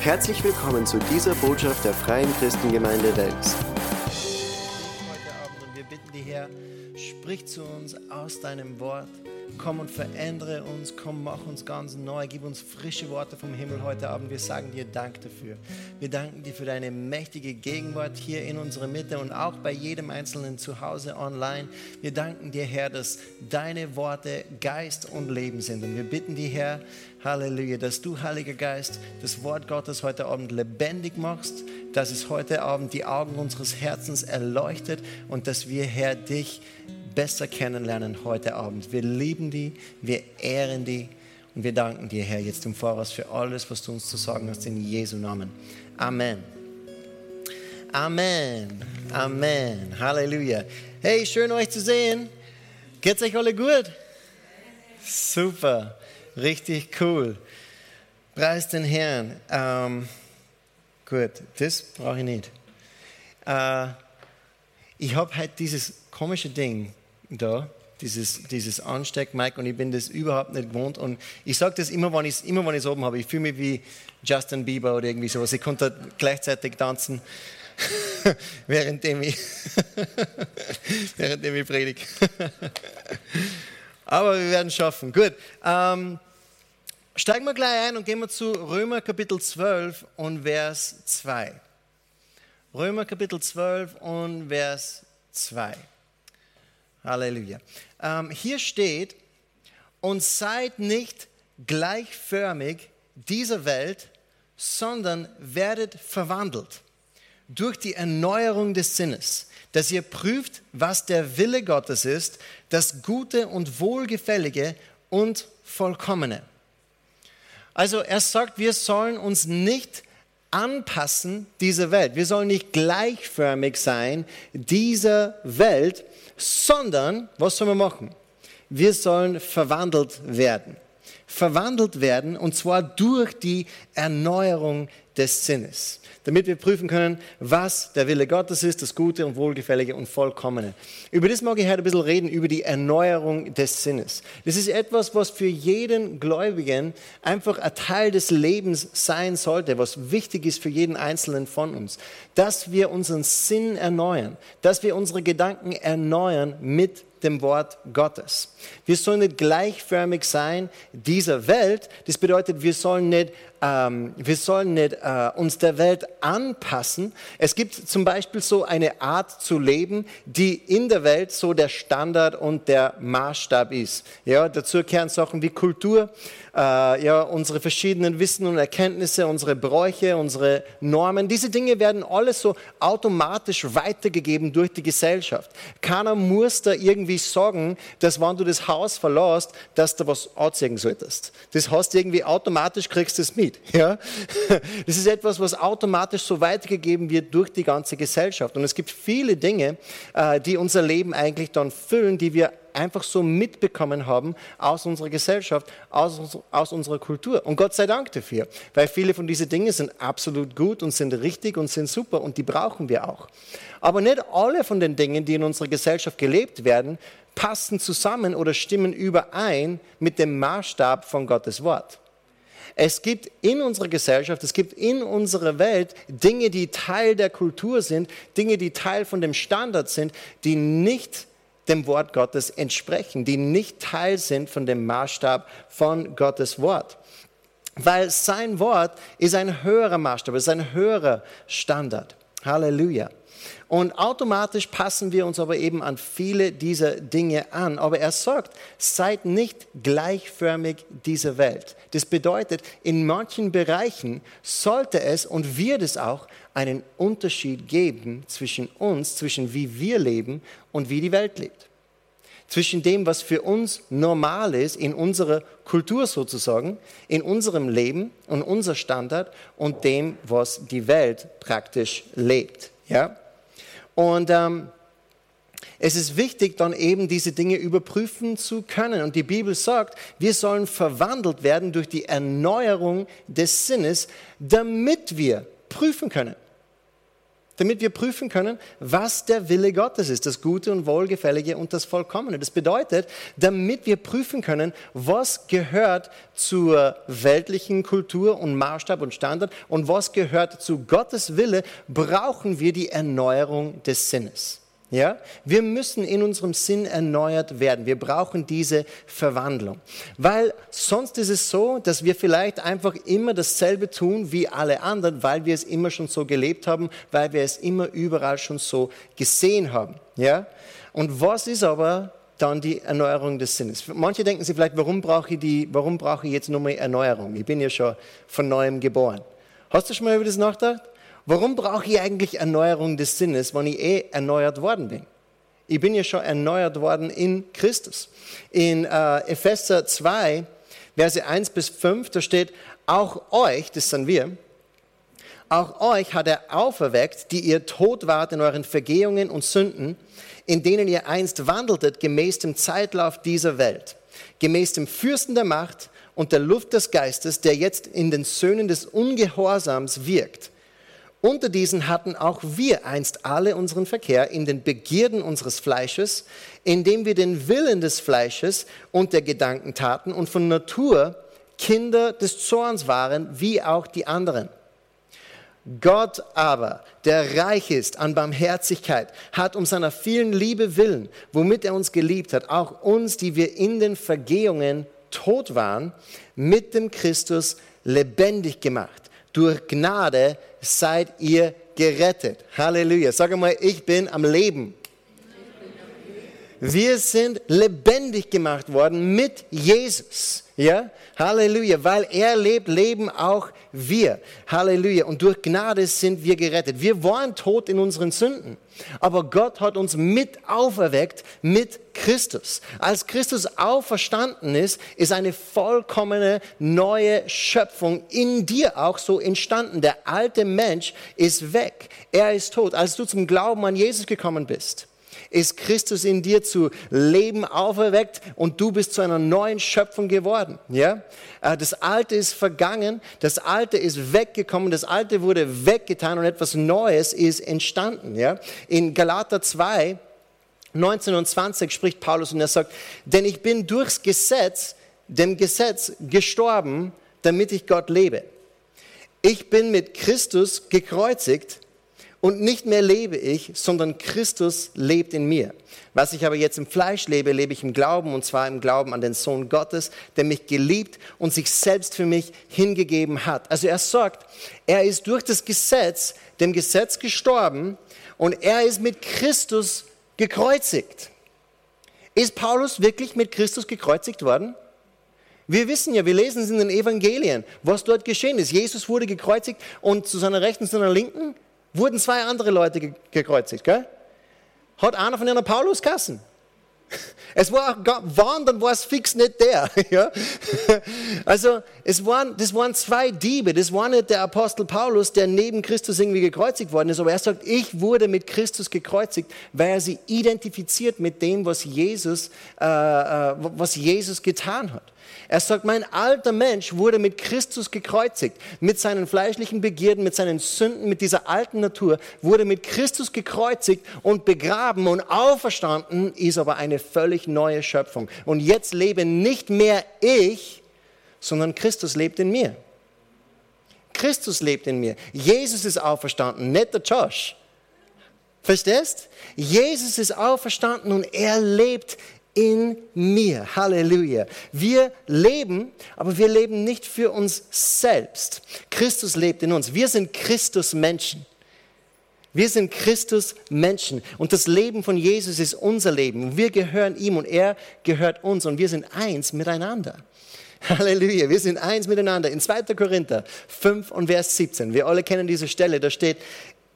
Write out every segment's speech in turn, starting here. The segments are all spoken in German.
Herzlich willkommen zu dieser Botschaft der Freien Christengemeinde Wels. heute Abend und wir bitten dich, Herr, sprich zu uns aus deinem Wort. Komm und verändere uns, komm, mach uns ganz neu, gib uns frische Worte vom Himmel heute Abend. Wir sagen dir Dank dafür. Wir danken dir für deine mächtige Gegenwart hier in unserer Mitte und auch bei jedem Einzelnen zu Hause online. Wir danken dir, Herr, dass deine Worte Geist und Leben sind. Und wir bitten dich, Herr, Halleluja, dass du, Heiliger Geist, das Wort Gottes heute Abend lebendig machst, dass es heute Abend die Augen unseres Herzens erleuchtet und dass wir, Herr, dich besser kennenlernen heute Abend. Wir lieben die, wir ehren die und wir danken dir, Herr, jetzt im Voraus für alles, was du uns zu sagen hast, in Jesu Namen. Amen. Amen. Amen. Halleluja. Hey, schön euch zu sehen. Geht's euch alle gut? Super. Richtig cool. Preis den Herrn. Ähm, gut, das brauche ich nicht. Äh, ich habe halt dieses komische Ding da, dieses, dieses Ansteck-Mic und ich bin das überhaupt nicht gewohnt. Und ich sage das immer, wenn ich es immer, wenn oben habe. Ich fühle mich wie Justin Bieber oder irgendwie sowas. Ich konnte gleichzeitig tanzen, währenddem ich, währenddem ich predige. Aber wir werden es schaffen. Gut. Ähm, Steigen wir gleich ein und gehen wir zu Römer Kapitel 12 und Vers 2. Römer Kapitel 12 und Vers 2. Halleluja. Ähm, hier steht, und seid nicht gleichförmig dieser Welt, sondern werdet verwandelt durch die Erneuerung des Sinnes, dass ihr prüft, was der Wille Gottes ist, das Gute und Wohlgefällige und Vollkommene. Also er sagt, wir sollen uns nicht anpassen dieser Welt. Wir sollen nicht gleichförmig sein dieser Welt, sondern, was sollen wir machen? Wir sollen verwandelt werden. Verwandelt werden und zwar durch die Erneuerung des Sinnes damit wir prüfen können, was der Wille Gottes ist, das Gute und Wohlgefällige und Vollkommene. Über das mag ich heute ein bisschen reden, über die Erneuerung des Sinnes. Das ist etwas, was für jeden Gläubigen einfach ein Teil des Lebens sein sollte, was wichtig ist für jeden Einzelnen von uns. Dass wir unseren Sinn erneuern, dass wir unsere Gedanken erneuern mit dem Wort Gottes. Wir sollen nicht gleichförmig sein dieser Welt. Das bedeutet, wir sollen nicht, ähm, wir sollen nicht äh, uns der Welt anpassen. Es gibt zum Beispiel so eine Art zu leben, die in der Welt so der Standard und der Maßstab ist. Ja, dazu kehren Sachen wie Kultur, äh, ja, unsere verschiedenen Wissen und Erkenntnisse, unsere Bräuche, unsere Normen. Diese Dinge werden alles so automatisch weitergegeben durch die Gesellschaft. Keiner muss da irgendwie sagen, dass wenn du das Haus verlässt, dass du was anziehen solltest. Das hast du irgendwie automatisch, kriegst du es mit. Ja? Das ist etwas, was automatisch so weitergegeben wird durch die ganze Gesellschaft. Und es gibt viele Dinge, äh, die unser Leben eigentlich dann füllen, die wir einfach so mitbekommen haben aus unserer Gesellschaft, aus, aus unserer Kultur. Und Gott sei Dank dafür, weil viele von diesen Dingen sind absolut gut und sind richtig und sind super und die brauchen wir auch. Aber nicht alle von den Dingen, die in unserer Gesellschaft gelebt werden, passen zusammen oder stimmen überein mit dem Maßstab von Gottes Wort. Es gibt in unserer Gesellschaft, es gibt in unserer Welt Dinge, die Teil der Kultur sind, Dinge, die Teil von dem Standard sind, die nicht dem Wort Gottes entsprechen, die nicht Teil sind von dem Maßstab von Gottes Wort. Weil sein Wort ist ein höherer Maßstab, ist ein höherer Standard. Halleluja. Und automatisch passen wir uns aber eben an viele dieser Dinge an. Aber er sagt, seid nicht gleichförmig dieser Welt. Das bedeutet, in manchen Bereichen sollte es und wird es auch einen Unterschied geben zwischen uns, zwischen wie wir leben und wie die Welt lebt. Zwischen dem, was für uns normal ist, in unserer Kultur sozusagen, in unserem Leben und unser Standard und dem, was die Welt praktisch lebt. Ja? Und ähm, es ist wichtig, dann eben diese Dinge überprüfen zu können. Und die Bibel sagt, wir sollen verwandelt werden durch die Erneuerung des Sinnes, damit wir prüfen können. Damit wir prüfen können, was der Wille Gottes ist, das Gute und Wohlgefällige und das Vollkommene. Das bedeutet, damit wir prüfen können, was gehört zur weltlichen Kultur und Maßstab und Standard und was gehört zu Gottes Wille, brauchen wir die Erneuerung des Sinnes. Ja? Wir müssen in unserem Sinn erneuert werden. Wir brauchen diese Verwandlung. Weil sonst ist es so, dass wir vielleicht einfach immer dasselbe tun wie alle anderen, weil wir es immer schon so gelebt haben, weil wir es immer überall schon so gesehen haben. Ja? Und was ist aber dann die Erneuerung des Sinnes? Manche denken sich vielleicht, warum brauche ich, die, warum brauche ich jetzt nochmal Erneuerung? Ich bin ja schon von neuem geboren. Hast du schon mal über das nachgedacht? Warum brauche ich eigentlich Erneuerung des Sinnes, wenn ich eh erneuert worden bin? Ich bin ja schon erneuert worden in Christus. In äh, Epheser 2, Verse 1 bis 5, da steht, auch euch, das sind wir, auch euch hat er auferweckt, die ihr tot wart in euren Vergehungen und Sünden, in denen ihr einst wandeltet gemäß dem Zeitlauf dieser Welt, gemäß dem Fürsten der Macht und der Luft des Geistes, der jetzt in den Söhnen des Ungehorsams wirkt unter diesen hatten auch wir einst alle unseren Verkehr in den Begierden unseres Fleisches, indem wir den Willen des Fleisches und der Gedanken taten und von Natur Kinder des Zorns waren, wie auch die anderen. Gott aber, der reich ist an Barmherzigkeit, hat um seiner vielen Liebe willen, womit er uns geliebt hat, auch uns, die wir in den Vergehungen tot waren, mit dem Christus lebendig gemacht. Durch Gnade seid ihr gerettet. Halleluja. Sag mal, ich bin am Leben. Wir sind lebendig gemacht worden mit Jesus. Ja? Halleluja. Weil er lebt, leben auch wir. Halleluja. Und durch Gnade sind wir gerettet. Wir waren tot in unseren Sünden. Aber Gott hat uns mit auferweckt mit Christus. Als Christus auferstanden ist, ist eine vollkommene neue Schöpfung in dir auch so entstanden. Der alte Mensch ist weg. Er ist tot. Als du zum Glauben an Jesus gekommen bist, ist Christus in dir zu Leben auferweckt und du bist zu einer neuen Schöpfung geworden. Ja? Äh, das Alte ist vergangen, das Alte ist weggekommen, das Alte wurde weggetan und etwas Neues ist entstanden. Ja? In Galater 2, 19 und 20 spricht Paulus und er sagt, denn ich bin durchs Gesetz, dem Gesetz gestorben, damit ich Gott lebe. Ich bin mit Christus gekreuzigt und nicht mehr lebe ich, sondern Christus lebt in mir. Was ich aber jetzt im Fleisch lebe, lebe ich im Glauben, und zwar im Glauben an den Sohn Gottes, der mich geliebt und sich selbst für mich hingegeben hat. Also er sagt, er ist durch das Gesetz, dem Gesetz gestorben, und er ist mit Christus gekreuzigt. Ist Paulus wirklich mit Christus gekreuzigt worden? Wir wissen ja, wir lesen es in den Evangelien, was dort geschehen ist. Jesus wurde gekreuzigt und zu seiner Rechten, zu seiner Linken wurden zwei andere Leute gekreuzigt. Gell? Hat einer von ihnen Paulus Kassen. Es war, waren, dann war es fix nicht der. Ja? Also es waren, das waren zwei Diebe. Das war nicht der Apostel Paulus, der neben Christus irgendwie gekreuzigt worden ist, aber er sagt, ich wurde mit Christus gekreuzigt, weil er sie identifiziert mit dem, was Jesus, äh, äh was Jesus getan hat. Er sagt, mein alter Mensch wurde mit Christus gekreuzigt, mit seinen fleischlichen Begierden, mit seinen Sünden, mit dieser alten Natur, wurde mit Christus gekreuzigt und begraben und auferstanden, ist aber eine völlig neue Schöpfung. Und jetzt lebe nicht mehr ich, sondern Christus lebt in mir. Christus lebt in mir. Jesus ist auferstanden, nicht der Josh. Verstehst? Jesus ist auferstanden und er lebt in mir. Halleluja. Wir leben, aber wir leben nicht für uns selbst. Christus lebt in uns. Wir sind Christus Menschen. Wir sind Christus Menschen und das Leben von Jesus ist unser Leben. Wir gehören ihm und er gehört uns und wir sind eins miteinander. Halleluja, wir sind eins miteinander. In 2. Korinther 5 und Vers 17, wir alle kennen diese Stelle, da steht,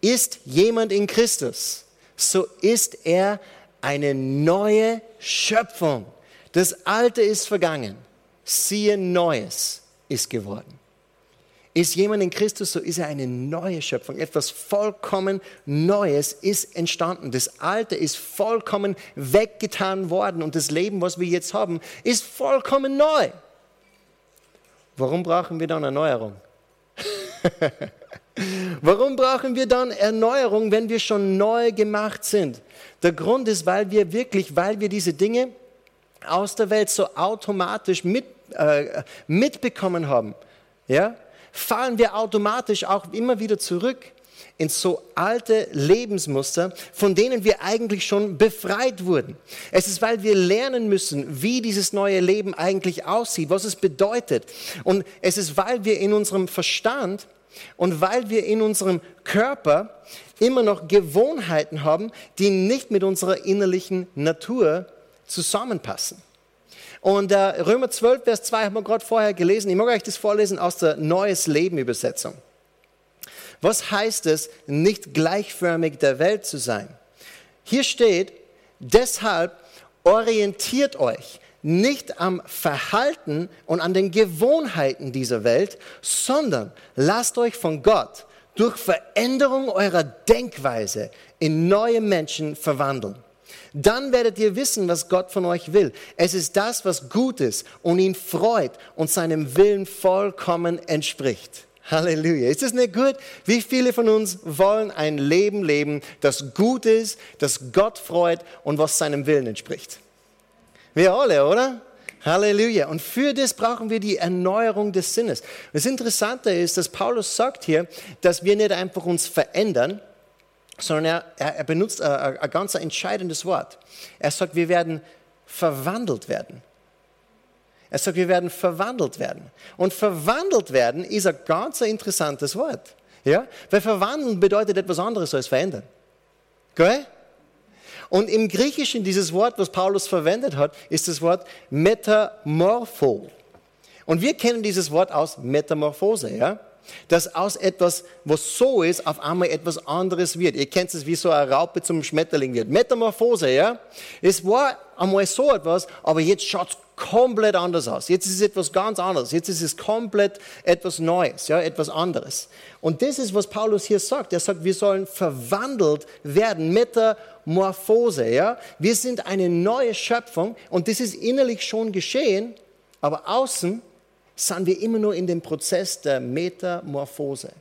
ist jemand in Christus, so ist er eine neue Schöpfung. Das Alte ist vergangen. Siehe, Neues ist geworden. Ist jemand in Christus, so ist er eine neue Schöpfung. Etwas vollkommen Neues ist entstanden. Das Alte ist vollkommen weggetan worden und das Leben, was wir jetzt haben, ist vollkommen neu. Warum brauchen wir dann Erneuerung? Warum brauchen wir dann Erneuerung, wenn wir schon neu gemacht sind? Der Grund ist, weil wir wirklich, weil wir diese Dinge aus der Welt so automatisch mit, äh, mitbekommen haben, ja, fallen wir automatisch auch immer wieder zurück in so alte Lebensmuster, von denen wir eigentlich schon befreit wurden. Es ist, weil wir lernen müssen, wie dieses neue Leben eigentlich aussieht, was es bedeutet. Und es ist, weil wir in unserem Verstand und weil wir in unserem Körper immer noch Gewohnheiten haben, die nicht mit unserer innerlichen Natur zusammenpassen. Und äh, Römer 12, Vers 2 haben wir gerade vorher gelesen. Ich mag euch das vorlesen aus der Neues Leben Übersetzung. Was heißt es, nicht gleichförmig der Welt zu sein? Hier steht, deshalb orientiert euch nicht am Verhalten und an den Gewohnheiten dieser Welt, sondern lasst euch von Gott durch Veränderung eurer Denkweise in neue Menschen verwandeln. Dann werdet ihr wissen, was Gott von euch will. Es ist das, was gut ist und ihn freut und seinem Willen vollkommen entspricht. Halleluja. Ist das nicht gut? Wie viele von uns wollen ein Leben leben, das gut ist, das Gott freut und was seinem Willen entspricht? Wir alle, oder? Halleluja. Und für das brauchen wir die Erneuerung des Sinnes. Das Interessante ist, dass Paulus sagt hier, dass wir nicht einfach uns verändern, sondern er, er benutzt ein, ein ganz entscheidendes Wort. Er sagt, wir werden verwandelt werden. Er sagt, wir werden verwandelt werden. Und verwandelt werden ist ein ganz interessantes Wort. Ja? Weil verwandeln bedeutet etwas anderes als verändern. Okay? Und im Griechischen dieses Wort, was Paulus verwendet hat, ist das Wort Metamorpho. Und wir kennen dieses Wort aus Metamorphose, ja? Dass aus etwas, was so ist, auf einmal etwas anderes wird. Ihr kennt es, wie so eine Raupe zum Schmetterling wird. Metamorphose, ja? Es war einmal so etwas, aber jetzt schaut es komplett anders aus. Jetzt ist es etwas ganz anderes. Jetzt ist es komplett etwas Neues, ja, etwas anderes. Und das ist, was Paulus hier sagt. Er sagt, wir sollen verwandelt werden, Metamorphose, ja. Wir sind eine neue Schöpfung und das ist innerlich schon geschehen, aber außen sind wir immer nur in dem Prozess der Metamorphose.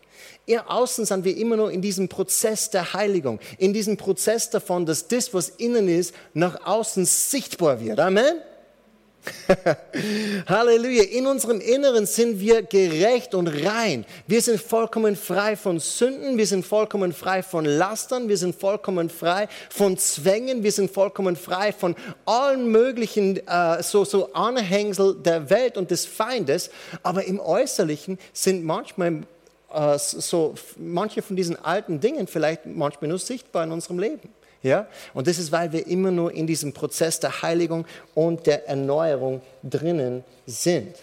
Ihr außen sind wir immer nur in diesem Prozess der Heiligung, in diesem Prozess davon, dass das, was innen ist, nach außen sichtbar wird. Amen. Halleluja. In unserem Inneren sind wir gerecht und rein. Wir sind vollkommen frei von Sünden. Wir sind vollkommen frei von Lastern. Wir sind vollkommen frei von Zwängen. Wir sind vollkommen frei von allen möglichen äh, so, so Anhängsel der Welt und des Feindes. Aber im Äußerlichen sind manchmal äh, so manche von diesen alten Dingen vielleicht manchmal nur sichtbar in unserem Leben. Ja? Und das ist, weil wir immer nur in diesem Prozess der Heiligung und der Erneuerung drinnen sind.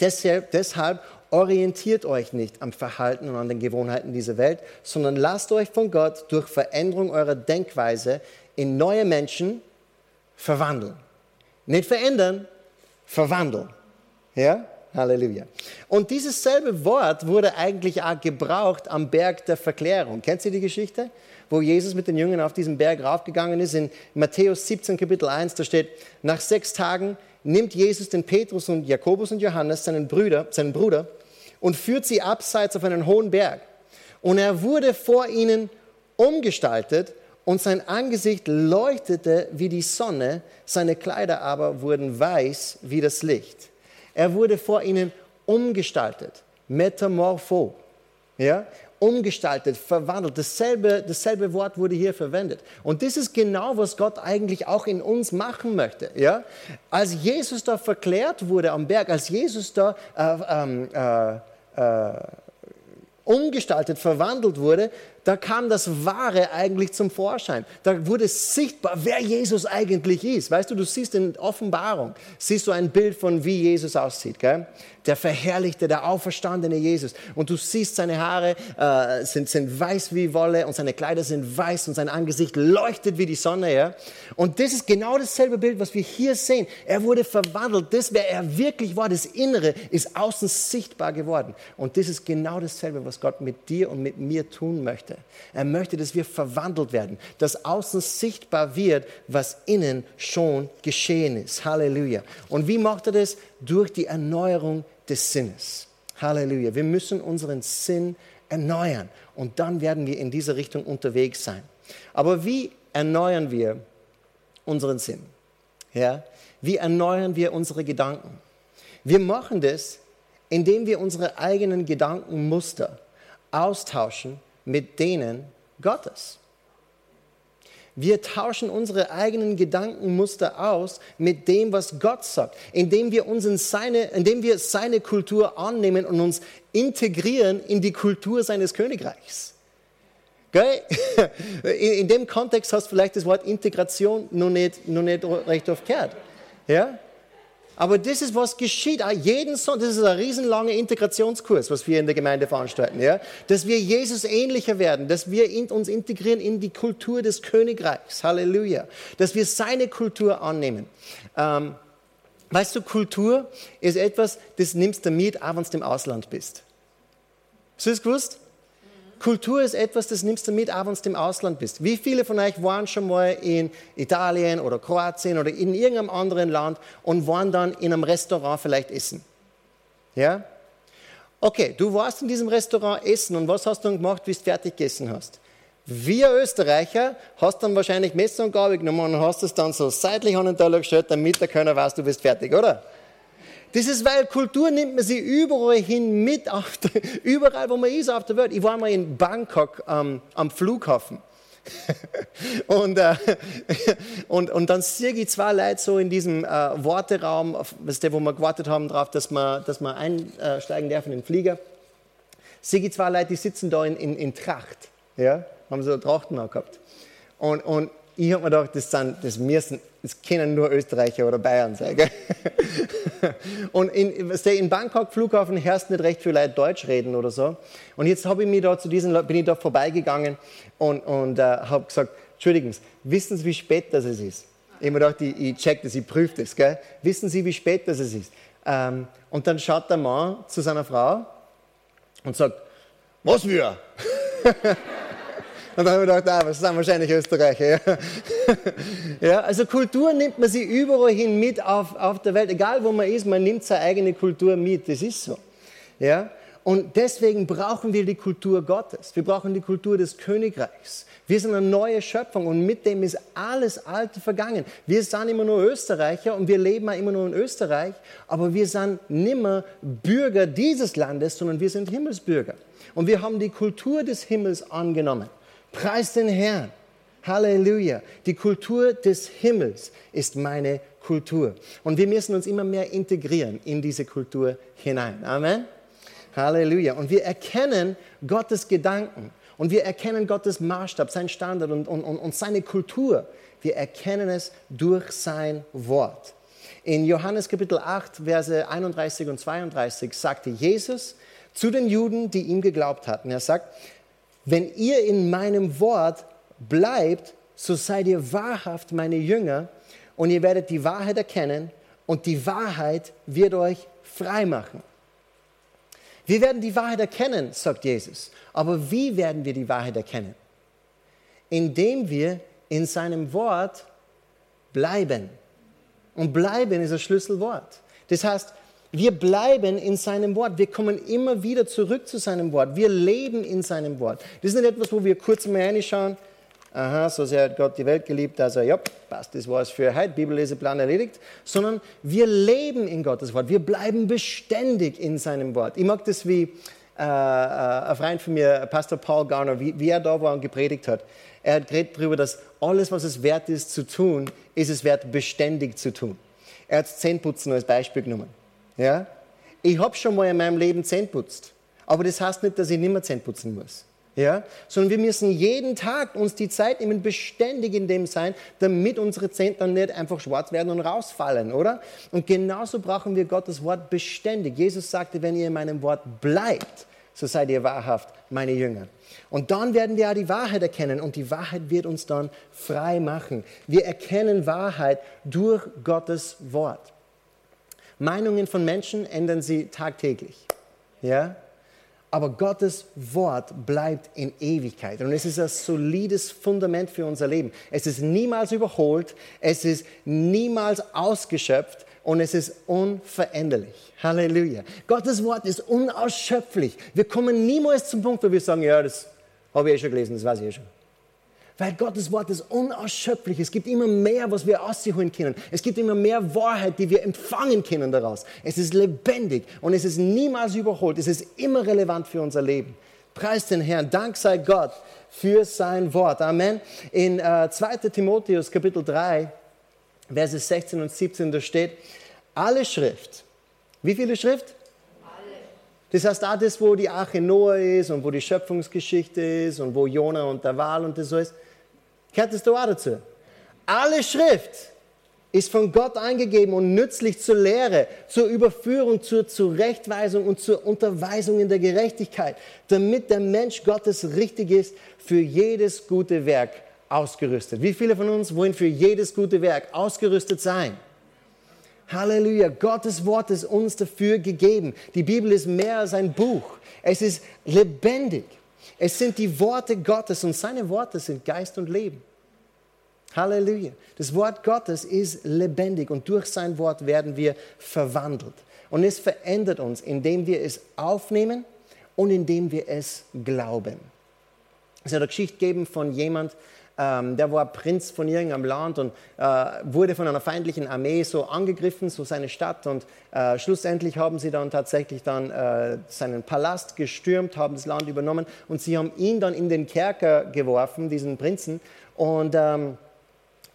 Deshalb, deshalb orientiert euch nicht am Verhalten und an den Gewohnheiten dieser Welt, sondern lasst euch von Gott durch Veränderung eurer Denkweise in neue Menschen verwandeln. Nicht verändern, verwandeln. Ja? Halleluja. Und dieses selbe Wort wurde eigentlich auch gebraucht am Berg der Verklärung. Kennt ihr die Geschichte? Wo Jesus mit den Jüngern auf diesen Berg raufgegangen ist, in Matthäus 17, Kapitel 1, da steht, nach sechs Tagen nimmt Jesus den Petrus und Jakobus und Johannes, seinen Brüder, seinen Bruder, und führt sie abseits auf einen hohen Berg. Und er wurde vor ihnen umgestaltet und sein Angesicht leuchtete wie die Sonne, seine Kleider aber wurden weiß wie das Licht. Er wurde vor ihnen umgestaltet, metamorpho, ja, umgestaltet, verwandelt. Dasselbe, dasselbe Wort wurde hier verwendet. Und das ist genau, was Gott eigentlich auch in uns machen möchte. Ja? Als Jesus da verklärt wurde am Berg, als Jesus da äh, ähm, äh, äh, umgestaltet, verwandelt wurde, da kam das Wahre eigentlich zum Vorschein. Da wurde sichtbar, wer Jesus eigentlich ist. Weißt du, du siehst in Offenbarung, siehst du ein Bild von, wie Jesus aussieht. Gell? Der verherrlichte, der auferstandene Jesus. Und du siehst, seine Haare äh, sind, sind weiß wie Wolle und seine Kleider sind weiß und sein Angesicht leuchtet wie die Sonne. Ja? Und das ist genau dasselbe Bild, was wir hier sehen. Er wurde verwandelt. Das, wer er wirklich war, das Innere, ist außen sichtbar geworden. Und das ist genau dasselbe, was Gott mit dir und mit mir tun möchte. Er möchte, dass wir verwandelt werden, dass außen sichtbar wird, was innen schon geschehen ist. Halleluja. Und wie macht er das? Durch die Erneuerung des Sinnes. Halleluja. Wir müssen unseren Sinn erneuern. Und dann werden wir in diese Richtung unterwegs sein. Aber wie erneuern wir unseren Sinn? Ja? Wie erneuern wir unsere Gedanken? Wir machen das, indem wir unsere eigenen Gedankenmuster austauschen mit denen Gottes. Wir tauschen unsere eigenen Gedankenmuster aus mit dem, was Gott sagt, indem wir, uns in seine, indem wir seine Kultur annehmen und uns integrieren in die Kultur seines Königreichs. Gell? In, dem Kontext hast du vielleicht das Wort Integration noch nicht, noch nicht recht oft gehört. Ja? Aber das ist, was geschieht. Jeden Sonntag, das ist ein riesenlanger Integrationskurs, was wir in der Gemeinde veranstalten. Ja? Dass wir Jesus ähnlicher werden, dass wir uns integrieren in die Kultur des Königreichs. Halleluja. Dass wir seine Kultur annehmen. Ähm, weißt du, Kultur ist etwas, das nimmst du mit, auch wenn du im Ausland bist. Hast du das gewusst? Kultur ist etwas, das nimmst du mit, auch wenn du im Ausland bist. Wie viele von euch waren schon mal in Italien oder Kroatien oder in irgendeinem anderen Land und waren dann in einem Restaurant vielleicht essen? Ja? Okay, du warst in diesem Restaurant essen und was hast du dann gemacht, bis du fertig gegessen hast? Wir Österreicher hast dann wahrscheinlich Messer und Gabel genommen und hast es dann so seitlich an den Teller gestellt, damit der Kölner weiß, du bist fertig, oder? Das ist, weil Kultur nimmt man sie überall hin mit, der, überall wo man ist auf der Welt. Ich war mal in Bangkok ähm, am Flughafen. und, äh, und, und dann sehe ich zwei Leute so in diesem äh, Warteraum, weißt du, wo wir gewartet haben darauf, dass wir, dass wir einsteigen dürfen in den Flieger. Sehe ich zwei Leute, die sitzen da in, in, in Tracht. Ja? Haben so Trachten gehabt. Und, und ich habe mir gedacht, das, sind, das müssen es können nur Österreicher oder Bayern sein. Gell? Und in, in Bangkok Flughafen herrscht nicht recht viele Leute Deutsch reden oder so. Und jetzt ich mich da zu diesen bin ich da vorbeigegangen und, und äh, habe gesagt, Entschuldigen Sie, wissen Sie, wie spät das ist? Ich habe mir gedacht, ich, ich check das, ich prüfe das. Gell? Wissen Sie, wie spät das ist? Ähm, und dann schaut der Mann zu seiner Frau und sagt, was wir? Und dann habe ich gedacht, ah, das sind wahrscheinlich Österreicher. Ja. ja, also Kultur nimmt man sie überall hin mit auf, auf der Welt. Egal wo man ist, man nimmt seine eigene Kultur mit. Das ist so. Ja? Und deswegen brauchen wir die Kultur Gottes. Wir brauchen die Kultur des Königreichs. Wir sind eine neue Schöpfung und mit dem ist alles Alte vergangen. Wir sind immer nur Österreicher und wir leben immer nur in Österreich, aber wir sind nimmer Bürger dieses Landes, sondern wir sind Himmelsbürger. Und wir haben die Kultur des Himmels angenommen. Preis den Herrn. Halleluja. Die Kultur des Himmels ist meine Kultur. Und wir müssen uns immer mehr integrieren in diese Kultur hinein. Amen. Halleluja. Und wir erkennen Gottes Gedanken und wir erkennen Gottes Maßstab, sein Standard und, und, und seine Kultur. Wir erkennen es durch sein Wort. In Johannes Kapitel 8, Verse 31 und 32 sagte Jesus zu den Juden, die ihm geglaubt hatten, er sagt, wenn ihr in meinem Wort bleibt, so seid ihr wahrhaft meine Jünger und ihr werdet die Wahrheit erkennen und die Wahrheit wird euch frei machen. Wir werden die Wahrheit erkennen, sagt Jesus. Aber wie werden wir die Wahrheit erkennen? Indem wir in seinem Wort bleiben. Und bleiben ist ein Schlüsselwort. Das heißt, wir bleiben in seinem Wort. Wir kommen immer wieder zurück zu seinem Wort. Wir leben in seinem Wort. Das ist nicht etwas, wo wir kurz mal reinschauen. Aha, so sehr hat Gott die Welt geliebt, also ja, passt, das war es für heute, Bibelleseplan erledigt. Sondern wir leben in Gottes Wort. Wir bleiben beständig in seinem Wort. Ich mag das wie äh, äh, ein Freund von mir, Pastor Paul Garner, wie, wie er da war und gepredigt hat. Er hat geredet darüber, dass alles, was es wert ist zu tun, ist es wert, beständig zu tun. Er hat Zähneputzen als Beispiel genommen. Ja? Ich habe schon mal in meinem Leben Zähne putzt. Aber das heißt nicht, dass ich nicht mehr Zähne putzen muss. Ja? Sondern wir müssen jeden Tag uns die Zeit nehmen, beständig in dem sein, damit unsere Zähne dann nicht einfach schwarz werden und rausfallen, oder? Und genauso brauchen wir Gottes Wort beständig. Jesus sagte, wenn ihr in meinem Wort bleibt, so seid ihr wahrhaft meine Jünger. Und dann werden wir auch die Wahrheit erkennen und die Wahrheit wird uns dann frei machen. Wir erkennen Wahrheit durch Gottes Wort. Meinungen von Menschen ändern sie tagtäglich. Ja? Aber Gottes Wort bleibt in Ewigkeit. Und es ist ein solides Fundament für unser Leben. Es ist niemals überholt, es ist niemals ausgeschöpft und es ist unveränderlich. Halleluja. Gottes Wort ist unausschöpflich. Wir kommen niemals zum Punkt, wo wir sagen, ja, das habe ich eh schon gelesen, das weiß ich eh schon. Weil Gottes Wort ist unausschöpflich. Es gibt immer mehr, was wir ausholen können. Es gibt immer mehr Wahrheit, die wir empfangen können daraus. Es ist lebendig und es ist niemals überholt. Es ist immer relevant für unser Leben. Preis den Herrn. Dank sei Gott für sein Wort. Amen. In äh, 2. Timotheus Kapitel 3, Verse 16 und 17, da steht, alle Schrift. Wie viele Schrift? Das heißt, auch das, wo die Arche Noah ist und wo die Schöpfungsgeschichte ist und wo Jona und der Wal und das so ist, das da auch dazu. Alle Schrift ist von Gott eingegeben und nützlich zur Lehre, zur Überführung, zur Zurechtweisung und zur Unterweisung in der Gerechtigkeit, damit der Mensch Gottes richtig ist, für jedes gute Werk ausgerüstet. Wie viele von uns wollen für jedes gute Werk ausgerüstet sein? Halleluja, Gottes Wort ist uns dafür gegeben. Die Bibel ist mehr als ein Buch. Es ist lebendig. Es sind die Worte Gottes und seine Worte sind Geist und Leben. Halleluja. Das Wort Gottes ist lebendig und durch sein Wort werden wir verwandelt. Und es verändert uns, indem wir es aufnehmen und indem wir es glauben. Es hat eine Geschichte gegeben von jemand, ähm, der war Prinz von irgendeinem Land und äh, wurde von einer feindlichen Armee so angegriffen, so seine Stadt. Und äh, schlussendlich haben sie dann tatsächlich dann äh, seinen Palast gestürmt, haben das Land übernommen und sie haben ihn dann in den Kerker geworfen, diesen Prinzen. Und ähm,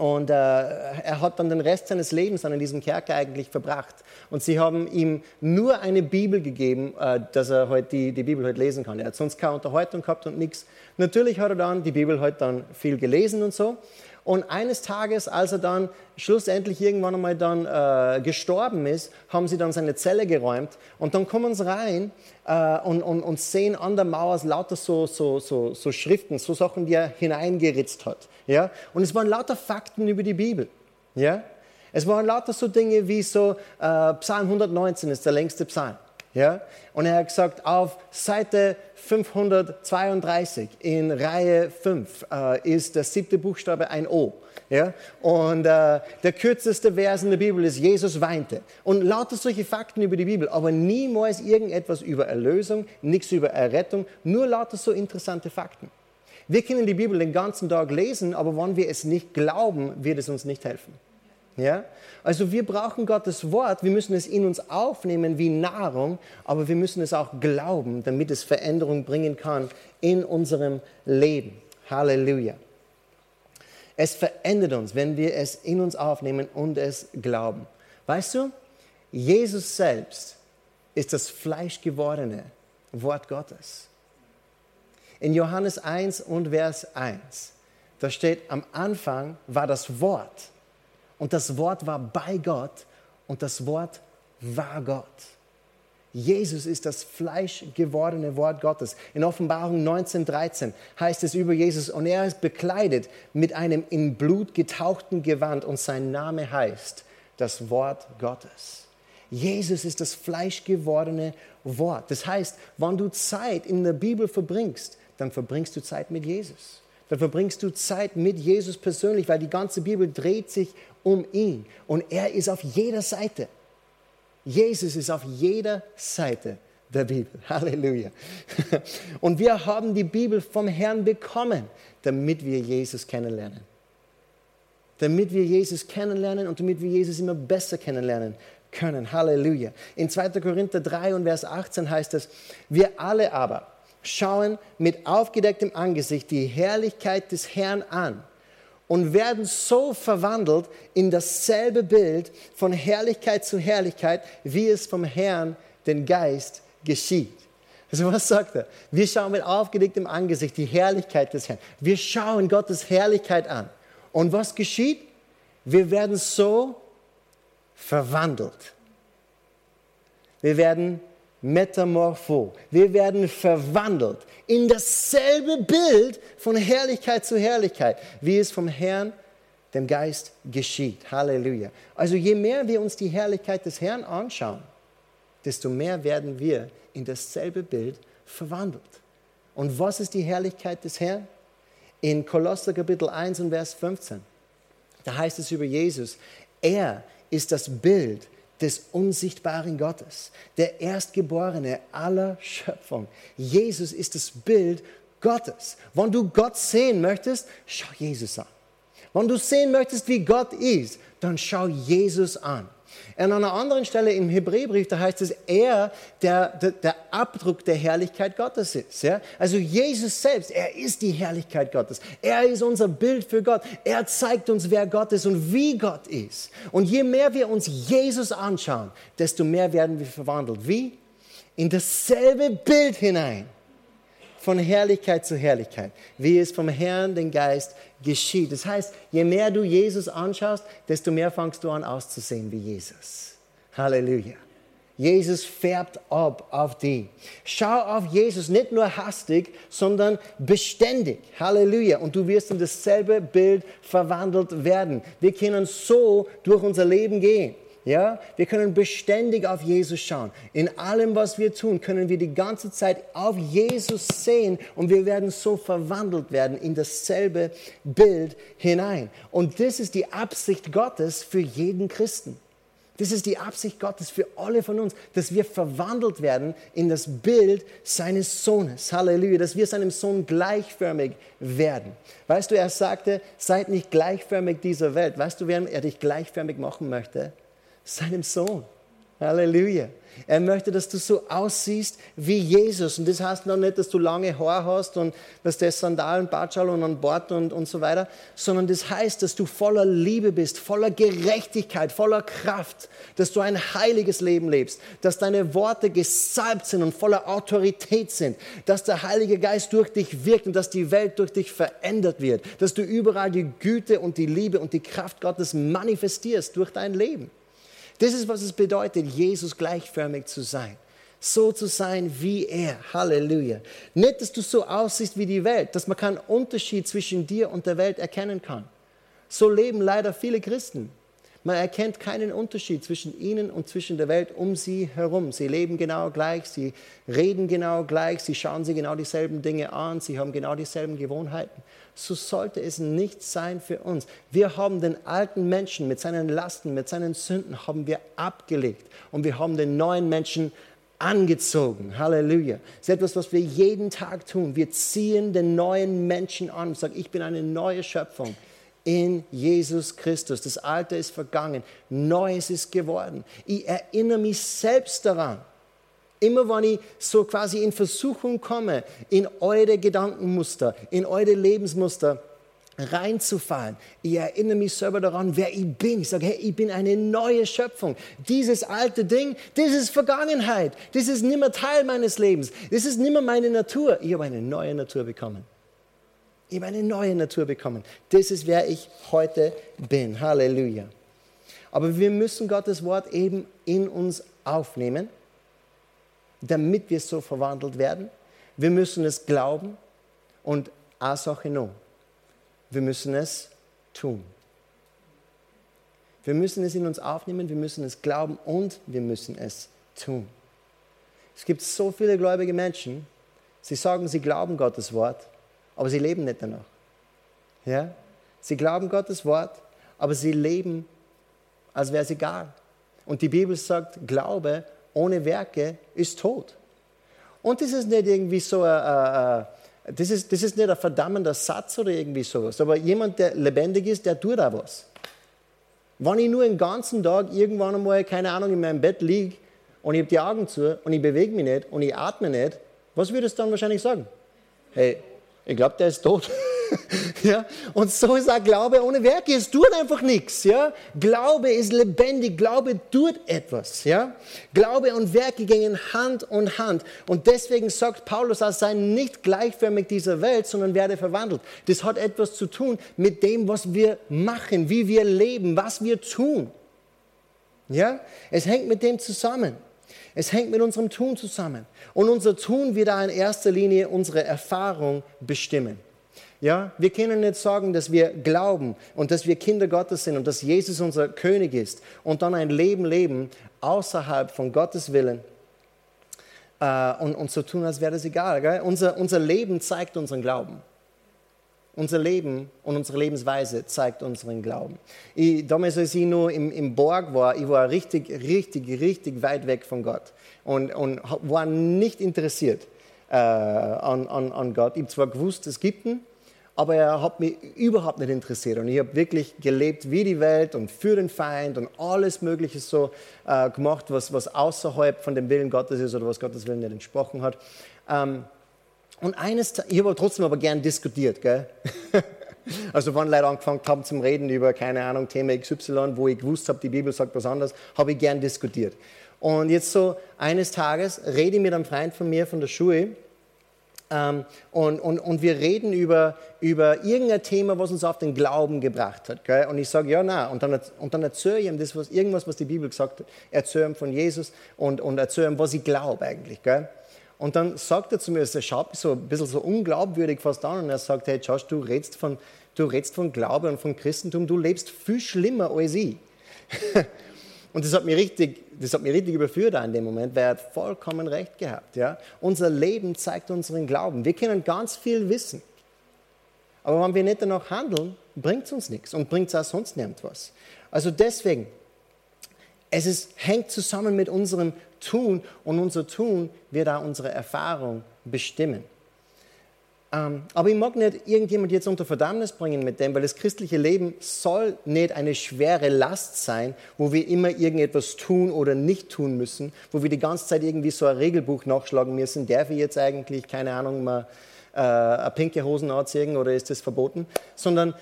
und äh, er hat dann den Rest seines Lebens an diesem Kerker eigentlich verbracht. Und sie haben ihm nur eine Bibel gegeben, äh, dass er halt die, die Bibel halt lesen kann. Er hat sonst keine Unterhaltung gehabt und nichts. Natürlich hat er dann die Bibel halt dann viel gelesen und so. Und eines Tages, als er dann schlussendlich irgendwann einmal dann äh, gestorben ist, haben sie dann seine Zelle geräumt und dann kommen sie rein äh, und, und, und, sehen an der Mauer lauter so, so, so, so, Schriften, so Sachen, die er hineingeritzt hat. Ja? Und es waren lauter Fakten über die Bibel. Ja? Es waren lauter so Dinge wie so, äh, Psalm 119 ist der längste Psalm. Ja? Und er hat gesagt, auf Seite 532 in Reihe 5 äh, ist der siebte Buchstabe ein O. Ja? Und äh, der kürzeste Vers in der Bibel ist, Jesus weinte. Und lauter solche Fakten über die Bibel, aber niemals irgendetwas über Erlösung, nichts über Errettung, nur lauter so interessante Fakten. Wir können die Bibel den ganzen Tag lesen, aber wenn wir es nicht glauben, wird es uns nicht helfen. Ja? Also wir brauchen Gottes Wort, wir müssen es in uns aufnehmen wie Nahrung, aber wir müssen es auch glauben, damit es Veränderung bringen kann in unserem Leben. Halleluja. Es verändert uns, wenn wir es in uns aufnehmen und es glauben. Weißt du, Jesus selbst ist das fleischgewordene Wort Gottes. In Johannes 1 und Vers 1, da steht, am Anfang war das Wort und das Wort war bei Gott und das Wort war Gott. Jesus ist das fleischgewordene Wort Gottes. In Offenbarung 19.13 heißt es über Jesus, und er ist bekleidet mit einem in Blut getauchten Gewand und sein Name heißt das Wort Gottes. Jesus ist das fleischgewordene Wort. Das heißt, wenn du Zeit in der Bibel verbringst, dann verbringst du Zeit mit Jesus. Dann verbringst du Zeit mit Jesus persönlich, weil die ganze Bibel dreht sich um ihn. Und er ist auf jeder Seite. Jesus ist auf jeder Seite der Bibel. Halleluja. Und wir haben die Bibel vom Herrn bekommen, damit wir Jesus kennenlernen. Damit wir Jesus kennenlernen und damit wir Jesus immer besser kennenlernen können. Halleluja. In 2. Korinther 3 und Vers 18 heißt es, wir alle aber schauen mit aufgedecktem Angesicht die Herrlichkeit des Herrn an und werden so verwandelt in dasselbe Bild von Herrlichkeit zu Herrlichkeit, wie es vom Herrn, den Geist, geschieht. Also was sagt er? Wir schauen mit aufgedecktem Angesicht die Herrlichkeit des Herrn. Wir schauen Gottes Herrlichkeit an. Und was geschieht? Wir werden so verwandelt. Wir werden Metamorpho. Wir werden verwandelt in dasselbe Bild von Herrlichkeit zu Herrlichkeit, wie es vom Herrn, dem Geist, geschieht. Halleluja. Also je mehr wir uns die Herrlichkeit des Herrn anschauen, desto mehr werden wir in dasselbe Bild verwandelt. Und was ist die Herrlichkeit des Herrn? In Kolosser Kapitel 1 und Vers 15. Da heißt es über Jesus, er ist das Bild des unsichtbaren Gottes, der Erstgeborene aller Schöpfung. Jesus ist das Bild Gottes. Wenn du Gott sehen möchtest, schau Jesus an. Wenn du sehen möchtest, wie Gott ist, dann schau Jesus an. An einer anderen Stelle im Hebräerbrief, da heißt es, er, der, der, der, Abdruck der Herrlichkeit Gottes ist. Ja? Also Jesus selbst, er ist die Herrlichkeit Gottes. Er ist unser Bild für Gott. Er zeigt uns, wer Gott ist und wie Gott ist. Und je mehr wir uns Jesus anschauen, desto mehr werden wir verwandelt. Wie? In dasselbe Bild hinein von Herrlichkeit zu Herrlichkeit, wie es vom Herrn, den Geist, geschieht. Das heißt, je mehr du Jesus anschaust, desto mehr fangst du an auszusehen wie Jesus. Halleluja. Jesus färbt ab auf die. Schau auf Jesus nicht nur hastig, sondern beständig. Halleluja. Und du wirst in dasselbe Bild verwandelt werden. Wir können so durch unser Leben gehen. Ja, wir können beständig auf Jesus schauen. In allem, was wir tun, können wir die ganze Zeit auf Jesus sehen und wir werden so verwandelt werden in dasselbe Bild hinein. Und das ist die Absicht Gottes für jeden Christen. Das ist die Absicht Gottes für alle von uns, dass wir verwandelt werden in das Bild seines Sohnes. Halleluja, dass wir seinem Sohn gleichförmig werden. Weißt du, er sagte, seid nicht gleichförmig dieser Welt. Weißt du, wer er dich gleichförmig machen möchte? Seinem Sohn. Halleluja. Er möchte, dass du so aussiehst wie Jesus. Und das heißt noch nicht, dass du lange Haare hast und dass der Sandalen, Batschal und an Bord und, und so weiter, sondern das heißt, dass du voller Liebe bist, voller Gerechtigkeit, voller Kraft, dass du ein heiliges Leben lebst, dass deine Worte gesalbt sind und voller Autorität sind, dass der Heilige Geist durch dich wirkt und dass die Welt durch dich verändert wird, dass du überall die Güte und die Liebe und die Kraft Gottes manifestierst durch dein Leben. Das ist, was es bedeutet, Jesus gleichförmig zu sein. So zu sein wie er. Halleluja. Nicht, dass du so aussiehst wie die Welt, dass man keinen Unterschied zwischen dir und der Welt erkennen kann. So leben leider viele Christen. Man erkennt keinen Unterschied zwischen ihnen und zwischen der Welt um sie herum. Sie leben genau gleich, sie reden genau gleich, sie schauen sich genau dieselben Dinge an, sie haben genau dieselben Gewohnheiten. So sollte es nicht sein für uns. Wir haben den alten Menschen mit seinen Lasten, mit seinen Sünden haben wir abgelegt und wir haben den neuen Menschen angezogen. Halleluja. Das ist etwas, was wir jeden Tag tun. Wir ziehen den neuen Menschen an und sagen, ich bin eine neue Schöpfung in Jesus Christus. Das Alte ist vergangen, Neues ist geworden. Ich erinnere mich selbst daran. Immer wenn ich so quasi in Versuchung komme, in eure Gedankenmuster, in eure Lebensmuster reinzufallen. Ich erinnere mich selber daran, wer ich bin. Ich sage, hey, ich bin eine neue Schöpfung. Dieses alte Ding, das ist Vergangenheit. Das ist nicht mehr Teil meines Lebens. Das ist nicht mehr meine Natur. Ich habe eine neue Natur bekommen. Ich habe eine neue Natur bekommen. Das ist, wer ich heute bin. Halleluja. Aber wir müssen Gottes Wort eben in uns aufnehmen, damit wir so verwandelt werden. Wir müssen es glauben und Asache no. Wir müssen es tun. Wir müssen es in uns aufnehmen, wir müssen es glauben und wir müssen es tun. Es gibt so viele gläubige Menschen, sie sagen, sie glauben Gottes Wort, aber sie leben nicht danach. Ja? Sie glauben Gottes Wort, aber sie leben, als wäre es egal. Und die Bibel sagt, Glaube ohne Werke ist tot. Und das ist nicht irgendwie so ein, das ist, das ist nicht ein verdammender Satz oder irgendwie sowas, aber jemand, der lebendig ist, der tut da was. Wenn ich nur den ganzen Tag irgendwann einmal, keine Ahnung, in meinem Bett liege und ich habe die Augen zu und ich bewege mich nicht und ich atme nicht, was würdest du dann wahrscheinlich sagen? Hey, ich glaube, der ist tot. ja? Und so ist auch Glaube ohne Werke. Es tut einfach nichts. Ja? Glaube ist lebendig. Glaube tut etwas. Ja? Glaube und Werke gehen Hand und Hand. Und deswegen sagt Paulus, er sei nicht gleichförmig dieser Welt, sondern werde verwandelt. Das hat etwas zu tun mit dem, was wir machen, wie wir leben, was wir tun. Ja? Es hängt mit dem zusammen. Es hängt mit unserem Tun zusammen. Und unser Tun wird da in erster Linie unsere Erfahrung bestimmen. Ja, wir können nicht sagen, dass wir glauben und dass wir Kinder Gottes sind und dass Jesus unser König ist und dann ein Leben leben außerhalb von Gottes Willen äh, und, und so tun, als wäre das egal. Gell? Unser, unser Leben zeigt unseren Glauben. Unser Leben und unsere Lebensweise zeigt unseren Glauben. Ich, damals, als ich nur im, im Borg war, ich war richtig, richtig, richtig weit weg von Gott und, und war nicht interessiert äh, an, an, an Gott. Ich habe zwar gewusst, es gibt ihn, aber er hat mich überhaupt nicht interessiert. Und ich habe wirklich gelebt wie die Welt und für den Feind und alles Mögliche so äh, gemacht, was, was außerhalb von dem Willen Gottes ist oder was Gottes Willen nicht entsprochen hat. Ähm, und eines, ich habe trotzdem aber gern diskutiert, gell? Also wenn Leute angefangen haben zum Reden über, keine Ahnung, Thema XY, wo ich gewusst habe, die Bibel sagt was anderes, habe ich gern diskutiert. Und jetzt so eines Tages rede ich mit einem Freund von mir von der Schule ähm, und, und, und wir reden über, über irgendein Thema, was uns auf den Glauben gebracht hat. Gell? Und ich sage, ja, na. Und dann, und dann erzähle ich ihm das, was, irgendwas, was die Bibel gesagt hat. Erzähle ihm von Jesus und, und erzähle ihm, was ich glaube eigentlich. Gell? Und dann sagt er zu mir, er schaut mich so ein bisschen so unglaubwürdig fast an und er sagt, hey Josh, du redest von, du redest von Glaube und von Christentum, du lebst viel schlimmer als ich. und das hat mich richtig, das hat mich richtig überführt in dem Moment, weil er hat vollkommen recht gehabt. Ja? Unser Leben zeigt unseren Glauben. Wir können ganz viel wissen. Aber wenn wir nicht danach handeln, bringt es uns nichts und bringt es auch sonst nirgendwas. Also deswegen, es ist, hängt zusammen mit unserem Tun und unser Tun wird auch unsere Erfahrung bestimmen. Ähm, aber ich mag nicht irgendjemand jetzt unter Verdammnis bringen mit dem, weil das christliche Leben soll nicht eine schwere Last sein, wo wir immer irgendetwas tun oder nicht tun müssen, wo wir die ganze Zeit irgendwie so ein Regelbuch nachschlagen müssen. Darf ich jetzt eigentlich, keine Ahnung, mal äh, eine pinke Hosen anziehen oder ist das verboten? Sondern,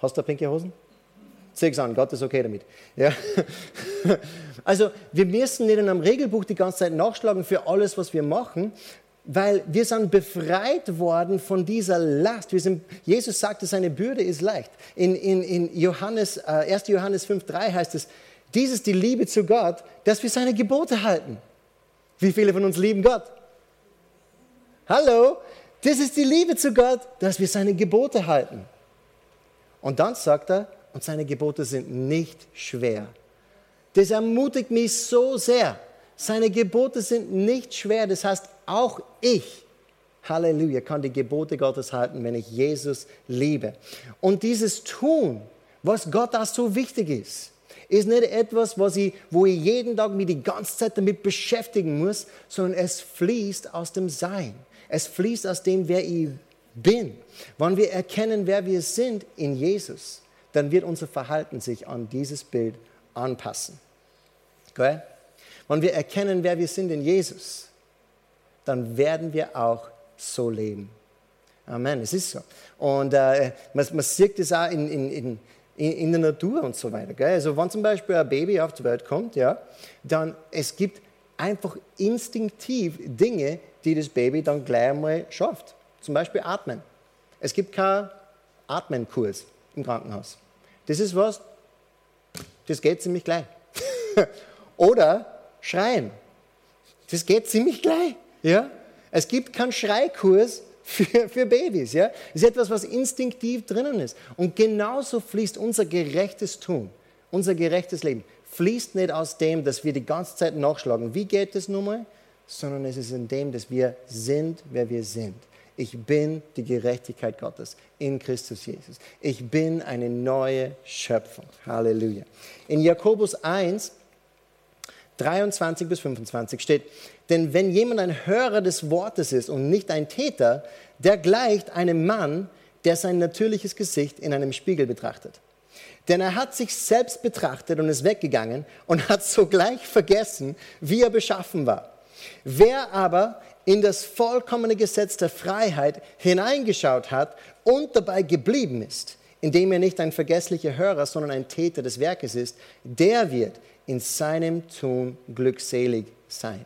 hast du pinke Hosen? Zieh es an, Gott ist okay damit. Ja? Also wir müssen nicht in einem Regelbuch die ganze Zeit nachschlagen für alles, was wir machen, weil wir sind befreit worden von dieser Last. Sind, Jesus sagte, seine Bürde ist leicht. In, in, in Johannes, äh, 1. Johannes 5,3 heißt es, dies ist die Liebe zu Gott, dass wir seine Gebote halten. Wie viele von uns lieben Gott? Hallo? Das ist die Liebe zu Gott, dass wir seine Gebote halten. Und dann sagt er, und seine Gebote sind nicht schwer. Das ermutigt mich so sehr. Seine Gebote sind nicht schwer. Das heißt, auch ich, Halleluja, kann die Gebote Gottes halten, wenn ich Jesus liebe. Und dieses Tun, was Gott da so wichtig ist, ist nicht etwas, was ich, wo ich jeden Tag mich die ganze Zeit damit beschäftigen muss, sondern es fließt aus dem Sein. Es fließt aus dem, wer ich bin. Wenn wir erkennen, wer wir sind in Jesus, dann wird unser Verhalten sich an dieses Bild anpassen. Okay? Wenn wir erkennen, wer wir sind in Jesus, dann werden wir auch so leben. Amen, es ist so. Und äh, man, man, sieht das auch in, in, in, in der Natur und so weiter. Gell? Also wenn zum Beispiel ein Baby auf die Welt kommt, ja, dann es gibt einfach instinktiv Dinge, die das Baby dann gleich einmal schafft. Zum Beispiel atmen. Es gibt keinen Atmenkurs im Krankenhaus. Das ist was, das geht ziemlich gleich. Oder schreien. Das geht ziemlich gleich. Ja? Es gibt keinen Schreikurs für, für Babys. Ja? Das ist etwas, was instinktiv drinnen ist. Und genauso fließt unser gerechtes Tun, unser gerechtes Leben, fließt nicht aus dem, dass wir die ganze Zeit nachschlagen, wie geht es nun mal, sondern es ist in dem, dass wir sind, wer wir sind. Ich bin die Gerechtigkeit Gottes in Christus Jesus. Ich bin eine neue Schöpfung. Halleluja. In Jakobus 1, 23 bis 25 steht, denn wenn jemand ein Hörer des Wortes ist und nicht ein Täter, der gleicht einem Mann, der sein natürliches Gesicht in einem Spiegel betrachtet. Denn er hat sich selbst betrachtet und ist weggegangen und hat sogleich vergessen, wie er beschaffen war. Wer aber in das vollkommene Gesetz der Freiheit hineingeschaut hat und dabei geblieben ist, indem er nicht ein vergesslicher Hörer, sondern ein Täter des Werkes ist, der wird in seinem Tun glückselig sein.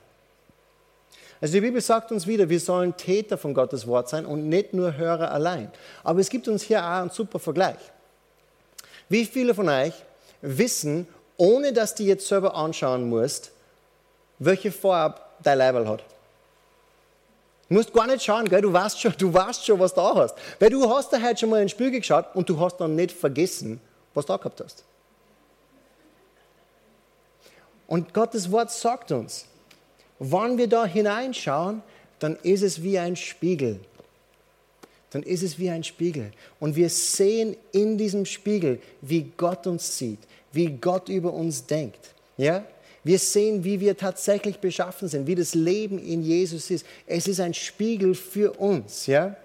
Also die Bibel sagt uns wieder, wir sollen Täter von Gottes Wort sein und nicht nur Hörer allein. Aber es gibt uns hier auch einen super Vergleich. Wie viele von euch wissen, ohne dass du jetzt selber anschauen musst, welche Farbe dein Leibel hat? Du musst gar nicht schauen, gell? Du, weißt schon, du weißt schon, was du da hast. Weil du hast da heute schon mal in den Spiegel geschaut und du hast dann nicht vergessen, was du da gehabt hast. Und Gottes Wort sagt uns, wenn wir da hineinschauen, dann ist es wie ein Spiegel. dann ist es wie ein Spiegel. Und wir sehen in diesem Spiegel, wie Gott uns sieht, wie Gott über uns denkt. Ja? Wir sehen, wie wir tatsächlich beschaffen sind, wie das Leben in Jesus ist. Es ist ein Spiegel für uns. Ja?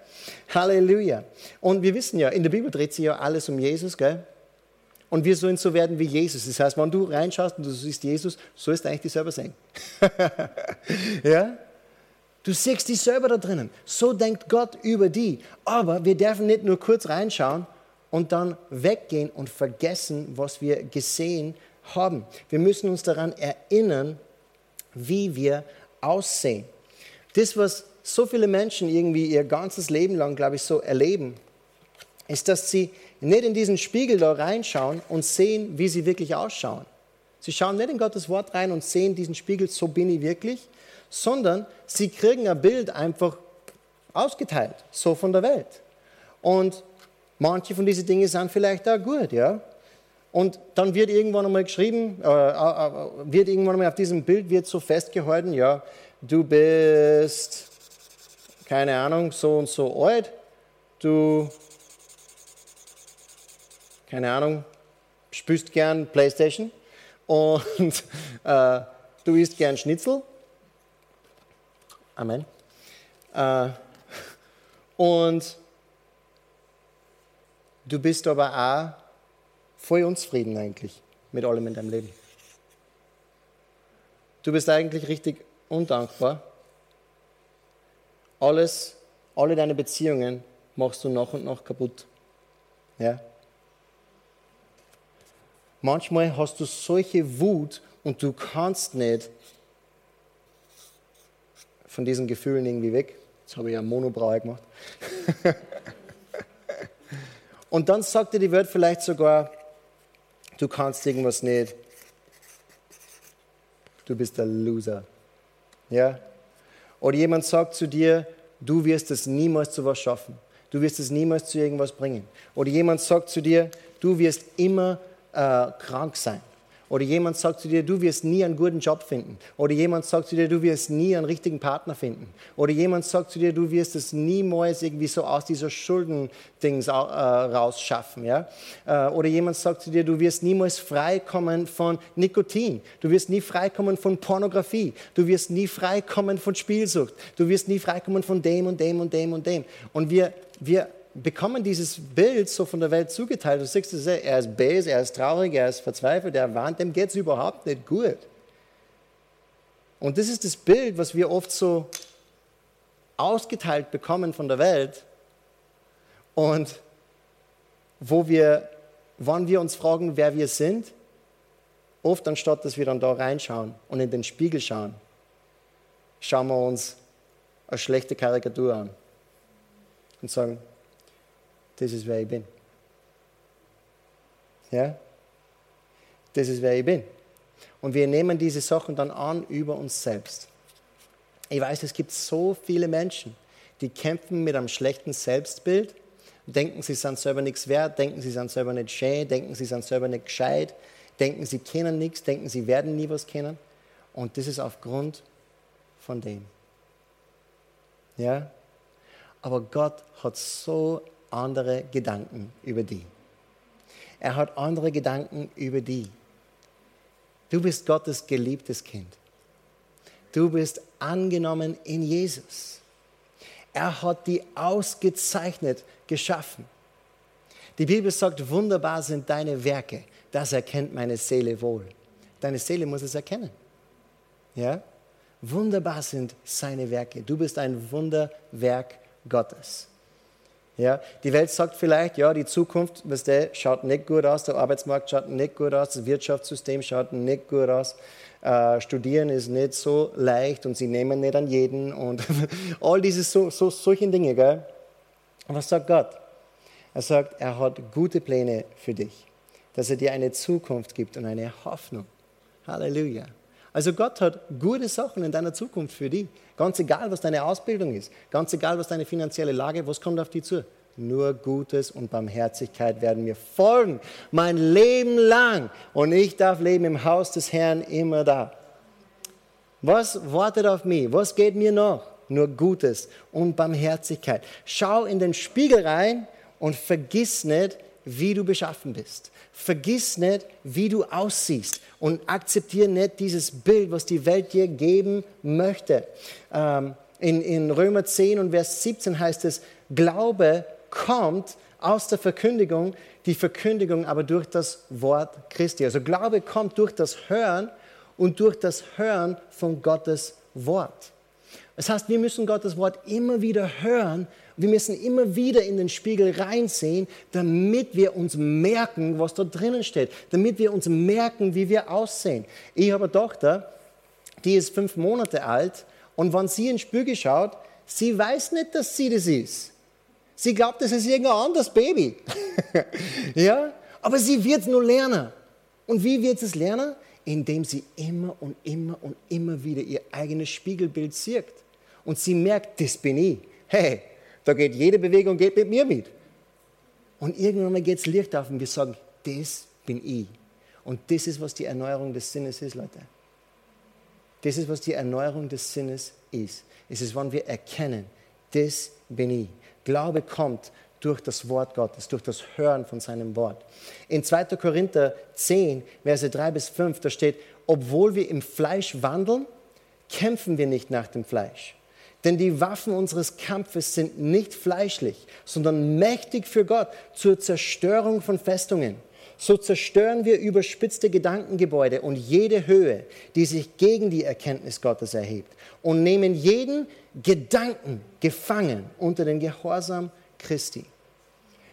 Halleluja. Und wir wissen ja, in der Bibel dreht sich ja alles um Jesus, gell? Und wir sollen so werden wie Jesus. Das heißt, wenn du reinschaust und du siehst Jesus, sollst du eigentlich dich selber sehen. ja? Du siehst dich selber da drinnen. So denkt Gott über die. Aber wir dürfen nicht nur kurz reinschauen und dann weggehen und vergessen, was wir gesehen haben. Wir müssen uns daran erinnern, wie wir aussehen. Das, was so viele Menschen irgendwie ihr ganzes Leben lang, glaube ich, so erleben, ist, dass sie nicht in diesen Spiegel da reinschauen und sehen, wie sie wirklich ausschauen. Sie schauen nicht in Gottes Wort rein und sehen diesen Spiegel, so bin ich wirklich, sondern sie kriegen ein Bild einfach ausgeteilt, so von der Welt. Und manche von diesen Dingen sind vielleicht auch gut, ja. Und dann wird irgendwann einmal geschrieben, äh, äh, äh, wird irgendwann einmal auf diesem Bild wird so festgehalten, ja, du bist, keine Ahnung, so und so alt, du, keine Ahnung, spürst gern Playstation und äh, du isst gern Schnitzel Amen. Äh, und du bist aber auch voll unzufrieden eigentlich mit allem in deinem Leben. Du bist eigentlich richtig undankbar. Alles, alle deine Beziehungen machst du nach und nach kaputt. Ja? Manchmal hast du solche Wut und du kannst nicht von diesen Gefühlen irgendwie weg. Jetzt habe ich ja Monobraue gemacht. Und dann sagt dir die Welt vielleicht sogar, du kannst irgendwas nicht. Du bist der Loser. Ja? Oder jemand sagt zu dir, du wirst es niemals zu was schaffen. Du wirst es niemals zu irgendwas bringen. Oder jemand sagt zu dir, du wirst immer äh, krank sein. Oder jemand sagt zu dir, du wirst nie einen guten Job finden. Oder jemand sagt zu dir, du wirst nie einen richtigen Partner finden. Oder jemand sagt zu dir, du wirst es niemals irgendwie so aus dieser Schuldendings äh, rausschaffen. Ja? Äh, oder jemand sagt zu dir, du wirst niemals freikommen von Nikotin. Du wirst nie freikommen von Pornografie. Du wirst nie freikommen von Spielsucht. Du wirst nie freikommen von dem und dem und dem und dem. Und wir, wir bekommen dieses Bild so von der Welt zugeteilt. Du siehst er ist böse, er ist traurig, er ist verzweifelt, er warnt, dem geht es überhaupt nicht gut. Und das ist das Bild, was wir oft so ausgeteilt bekommen von der Welt und wo wir, wann wir uns fragen, wer wir sind, oft anstatt, dass wir dann da reinschauen und in den Spiegel schauen, schauen wir uns eine schlechte Karikatur an und sagen, das ist wer ich bin. Ja? Das ist wer ich bin. Und wir nehmen diese Sachen dann an über uns selbst. Ich weiß, es gibt so viele Menschen, die kämpfen mit einem schlechten Selbstbild, denken, sie sind selber nichts wert, denken, sie sind selber nicht schön, denken, sie sind selber nicht gescheit, denken, sie kennen nichts, denken, sie werden nie was kennen. Und das ist aufgrund von dem. Ja? Aber Gott hat so andere Gedanken über die. Er hat andere Gedanken über die. Du bist Gottes geliebtes Kind. Du bist angenommen in Jesus. Er hat die ausgezeichnet geschaffen. Die Bibel sagt, wunderbar sind deine Werke. Das erkennt meine Seele wohl. Deine Seele muss es erkennen. Ja? Wunderbar sind seine Werke. Du bist ein Wunderwerk Gottes. Ja, die Welt sagt vielleicht, ja, die Zukunft weißt du, schaut nicht gut aus, der Arbeitsmarkt schaut nicht gut aus, das Wirtschaftssystem schaut nicht gut aus, äh, Studieren ist nicht so leicht und sie nehmen nicht an jeden und all diese so, so, solchen Dinge. Gell? Was sagt Gott? Er sagt, er hat gute Pläne für dich, dass er dir eine Zukunft gibt und eine Hoffnung. Halleluja. Also Gott hat gute Sachen in deiner Zukunft für dich. Ganz egal, was deine Ausbildung ist, ganz egal, was deine finanzielle Lage, was kommt auf dich zu? Nur Gutes und Barmherzigkeit werden mir folgen, mein Leben lang. Und ich darf leben im Haus des Herrn immer da. Was wartet auf mich? Was geht mir noch? nur Gutes und Barmherzigkeit. Schau in den Spiegel rein und vergiss nicht, wie du beschaffen bist. Vergiss nicht, wie du aussiehst und akzeptiere nicht dieses Bild, was die Welt dir geben möchte. Ähm, in, in Römer 10 und Vers 17 heißt es, Glaube kommt aus der Verkündigung, die Verkündigung aber durch das Wort Christi. Also Glaube kommt durch das Hören und durch das Hören von Gottes Wort. Das heißt, wir müssen Gottes Wort immer wieder hören. Wir müssen immer wieder in den Spiegel reinsehen, damit wir uns merken, was da drinnen steht. Damit wir uns merken, wie wir aussehen. Ich habe eine Tochter, die ist fünf Monate alt und wenn sie in den Spiegel schaut, sie weiß nicht, dass sie das ist. Sie glaubt, das ist irgendein anderes Baby. ja? Aber sie wird es nur lernen. Und wie wird sie es lernen? Indem sie immer und immer und immer wieder ihr eigenes Spiegelbild sieht. Und sie merkt, das bin ich. Hey, da geht jede Bewegung geht mit mir mit. Und irgendwann geht es Licht auf und wir sagen, das bin ich. Und das ist, was die Erneuerung des Sinnes ist, Leute. Das ist, was die Erneuerung des Sinnes ist. Es ist, wann wir erkennen, das bin ich. Glaube kommt durch das Wort Gottes, durch das Hören von seinem Wort. In 2. Korinther 10, Verse 3 bis 5, da steht, obwohl wir im Fleisch wandeln, kämpfen wir nicht nach dem Fleisch. Denn die Waffen unseres Kampfes sind nicht fleischlich, sondern mächtig für Gott zur Zerstörung von Festungen so zerstören wir überspitzte Gedankengebäude und jede Höhe, die sich gegen die Erkenntnis Gottes erhebt und nehmen jeden Gedanken gefangen unter den Gehorsam Christi.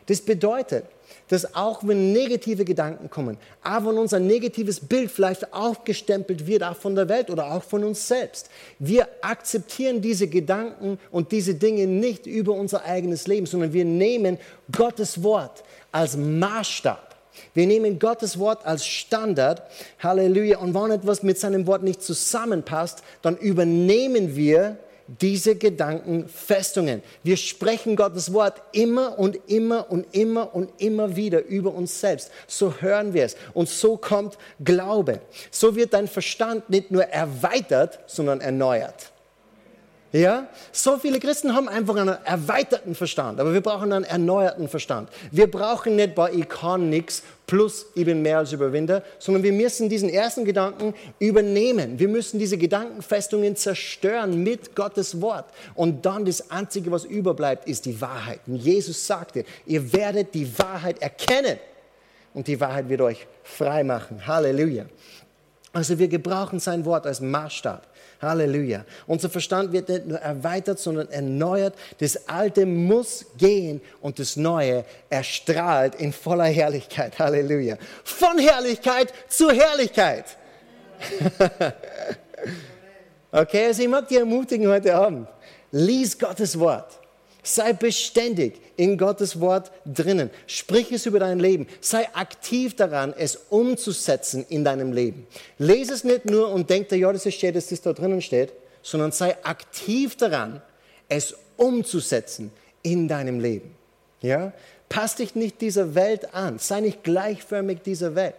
Das bedeutet, dass auch wenn negative Gedanken kommen, auch wenn unser negatives Bild vielleicht aufgestempelt wird, auch von der Welt oder auch von uns selbst, wir akzeptieren diese Gedanken und diese Dinge nicht über unser eigenes Leben, sondern wir nehmen Gottes Wort als Maßstab wir nehmen Gottes Wort als Standard. Halleluja. Und wenn etwas mit seinem Wort nicht zusammenpasst, dann übernehmen wir diese Gedankenfestungen. Wir sprechen Gottes Wort immer und immer und immer und immer wieder über uns selbst. So hören wir es. Und so kommt Glaube. So wird dein Verstand nicht nur erweitert, sondern erneuert. Ja? So viele Christen haben einfach einen erweiterten Verstand, aber wir brauchen einen erneuerten Verstand. Wir brauchen nicht bei ich kann nichts plus ich bin mehr als Überwinder, sondern wir müssen diesen ersten Gedanken übernehmen. Wir müssen diese Gedankenfestungen zerstören mit Gottes Wort. Und dann das Einzige, was überbleibt, ist die Wahrheit. Und Jesus sagte, ihr werdet die Wahrheit erkennen und die Wahrheit wird euch frei machen. Halleluja. Also wir gebrauchen sein Wort als Maßstab. Halleluja. Unser Verstand wird nicht nur erweitert, sondern erneuert. Das Alte muss gehen und das Neue erstrahlt in voller Herrlichkeit. Halleluja. Von Herrlichkeit zu Herrlichkeit. okay, also ich mag die ermutigen heute Abend. Lies Gottes Wort. Sei beständig in Gottes Wort drinnen. Sprich es über dein Leben. Sei aktiv daran, es umzusetzen in deinem Leben. Lese es nicht nur und denk ja, das steht, dass das da drinnen steht, sondern sei aktiv daran, es umzusetzen in deinem Leben. Ja? Pass dich nicht dieser Welt an. Sei nicht gleichförmig dieser Welt.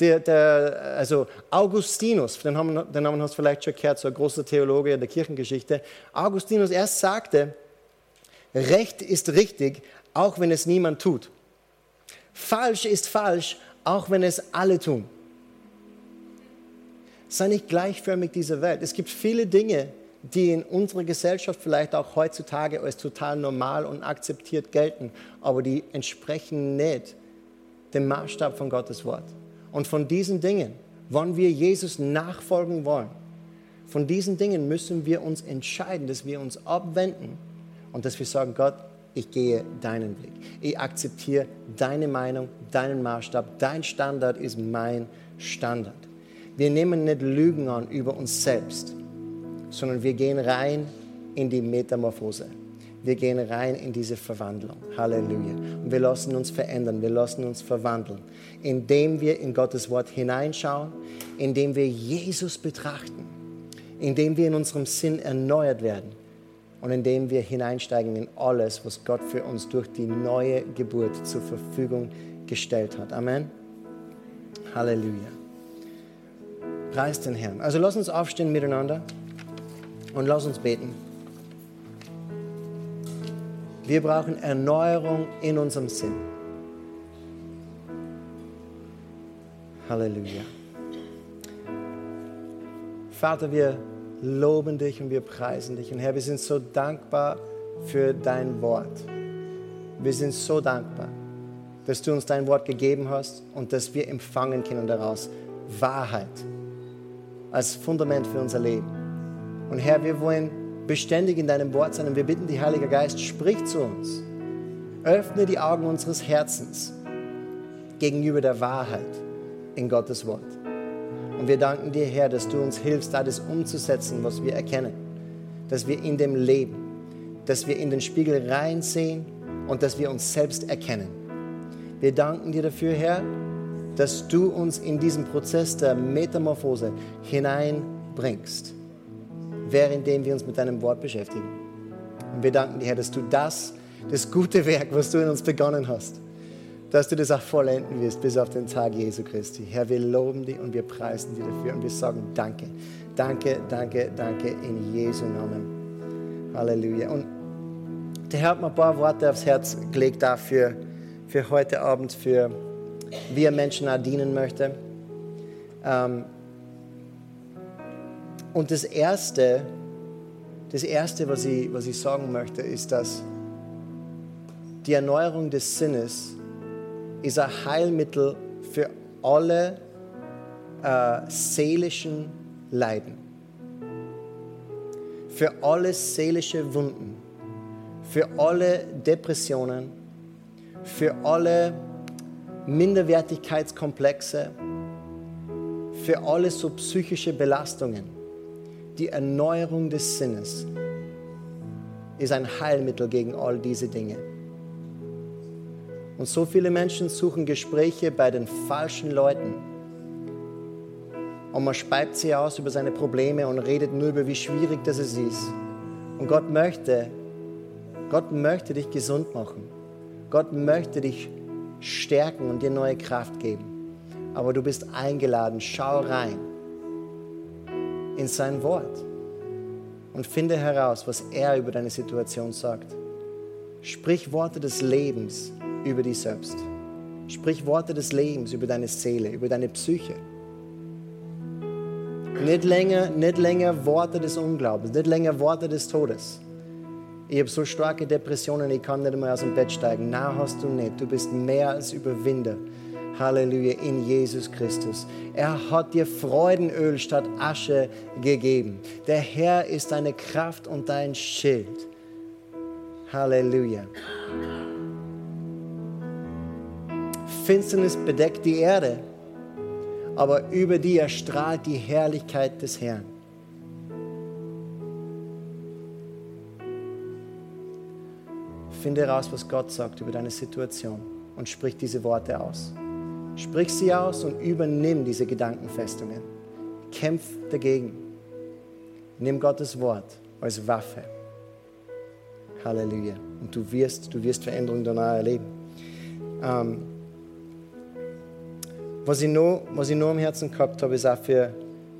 Der, der, also Augustinus, den, haben, den Namen hast du vielleicht schon gehört, so ein großer Theologe der Kirchengeschichte. Augustinus erst sagte, Recht ist richtig, auch wenn es niemand tut. Falsch ist falsch, auch wenn es alle tun. Sei nicht gleichförmig dieser Welt. Es gibt viele Dinge, die in unserer Gesellschaft vielleicht auch heutzutage als total normal und akzeptiert gelten, aber die entsprechen nicht dem Maßstab von Gottes Wort. Und von diesen Dingen, wann wir Jesus nachfolgen wollen, von diesen Dingen müssen wir uns entscheiden, dass wir uns abwenden und dass wir sagen, Gott, ich gehe deinen Weg. Ich akzeptiere deine Meinung, deinen Maßstab, dein Standard ist mein Standard. Wir nehmen nicht Lügen an über uns selbst, sondern wir gehen rein in die Metamorphose. Wir gehen rein in diese Verwandlung. Halleluja. Und wir lassen uns verändern, wir lassen uns verwandeln, indem wir in Gottes Wort hineinschauen, indem wir Jesus betrachten, indem wir in unserem Sinn erneuert werden und indem wir hineinsteigen in alles, was Gott für uns durch die neue Geburt zur Verfügung gestellt hat. Amen. Halleluja. Preis den Herrn. Also lass uns aufstehen miteinander und lass uns beten. Wir brauchen Erneuerung in unserem Sinn. Halleluja. Vater, wir loben dich und wir preisen dich. Und Herr, wir sind so dankbar für dein Wort. Wir sind so dankbar, dass du uns dein Wort gegeben hast und dass wir empfangen können daraus Wahrheit als Fundament für unser Leben. Und Herr, wir wollen beständig in deinem Wort sein und wir bitten dich, Heiliger Geist, sprich zu uns. Öffne die Augen unseres Herzens gegenüber der Wahrheit in Gottes Wort. Und wir danken dir, Herr, dass du uns hilfst, alles umzusetzen, was wir erkennen. Dass wir in dem leben, dass wir in den Spiegel reinsehen und dass wir uns selbst erkennen. Wir danken dir dafür, Herr, dass du uns in diesen Prozess der Metamorphose hineinbringst, währenddem wir uns mit deinem Wort beschäftigen. Und wir danken dir, Herr, dass du das, das gute Werk, was du in uns begonnen hast, dass du das auch vollenden wirst bis auf den Tag Jesu Christi. Herr, wir loben dich und wir preisen dich dafür und wir sagen Danke. Danke, danke, danke in Jesu Namen. Halleluja. Und der Herr hat mir ein paar Worte aufs Herz gelegt dafür, für heute Abend, für wie er Menschen auch dienen möchte. Ähm, und das Erste, das Erste, was ich, was ich sagen möchte, ist, dass die Erneuerung des Sinnes ist ein Heilmittel für alle äh, seelischen Leiden, für alle seelische Wunden, für alle Depressionen, für alle Minderwertigkeitskomplexe, für alle so psychische Belastungen. Die Erneuerung des Sinnes ist ein Heilmittel gegen all diese Dinge. Und so viele Menschen suchen Gespräche bei den falschen Leuten. Und man speibt sie aus über seine Probleme und redet nur über, wie schwierig das ist. Und Gott möchte, Gott möchte dich gesund machen. Gott möchte dich stärken und dir neue Kraft geben. Aber du bist eingeladen, schau rein in sein Wort und finde heraus, was er über deine Situation sagt. Sprich Worte des Lebens über dich selbst. Sprich Worte des Lebens über deine Seele, über deine Psyche. Nicht länger, nicht länger Worte des Unglaubens, nicht länger Worte des Todes. Ich habe so starke Depressionen, ich kann nicht mehr aus dem Bett steigen. Na, hast du nicht. Du bist mehr als Überwinder. Halleluja, in Jesus Christus. Er hat dir Freudenöl statt Asche gegeben. Der Herr ist deine Kraft und dein Schild. Halleluja. Finsternis bedeckt die Erde, aber über die erstrahlt die Herrlichkeit des Herrn. Finde heraus, was Gott sagt über deine Situation und sprich diese Worte aus. Sprich sie aus und übernimm diese Gedankenfestungen. Kämpf dagegen. Nimm Gottes Wort als Waffe. Halleluja. Und du wirst, du wirst Veränderung danach erleben. Ähm, was, ich nur, was ich nur am Herzen gehabt habe, ist auch für,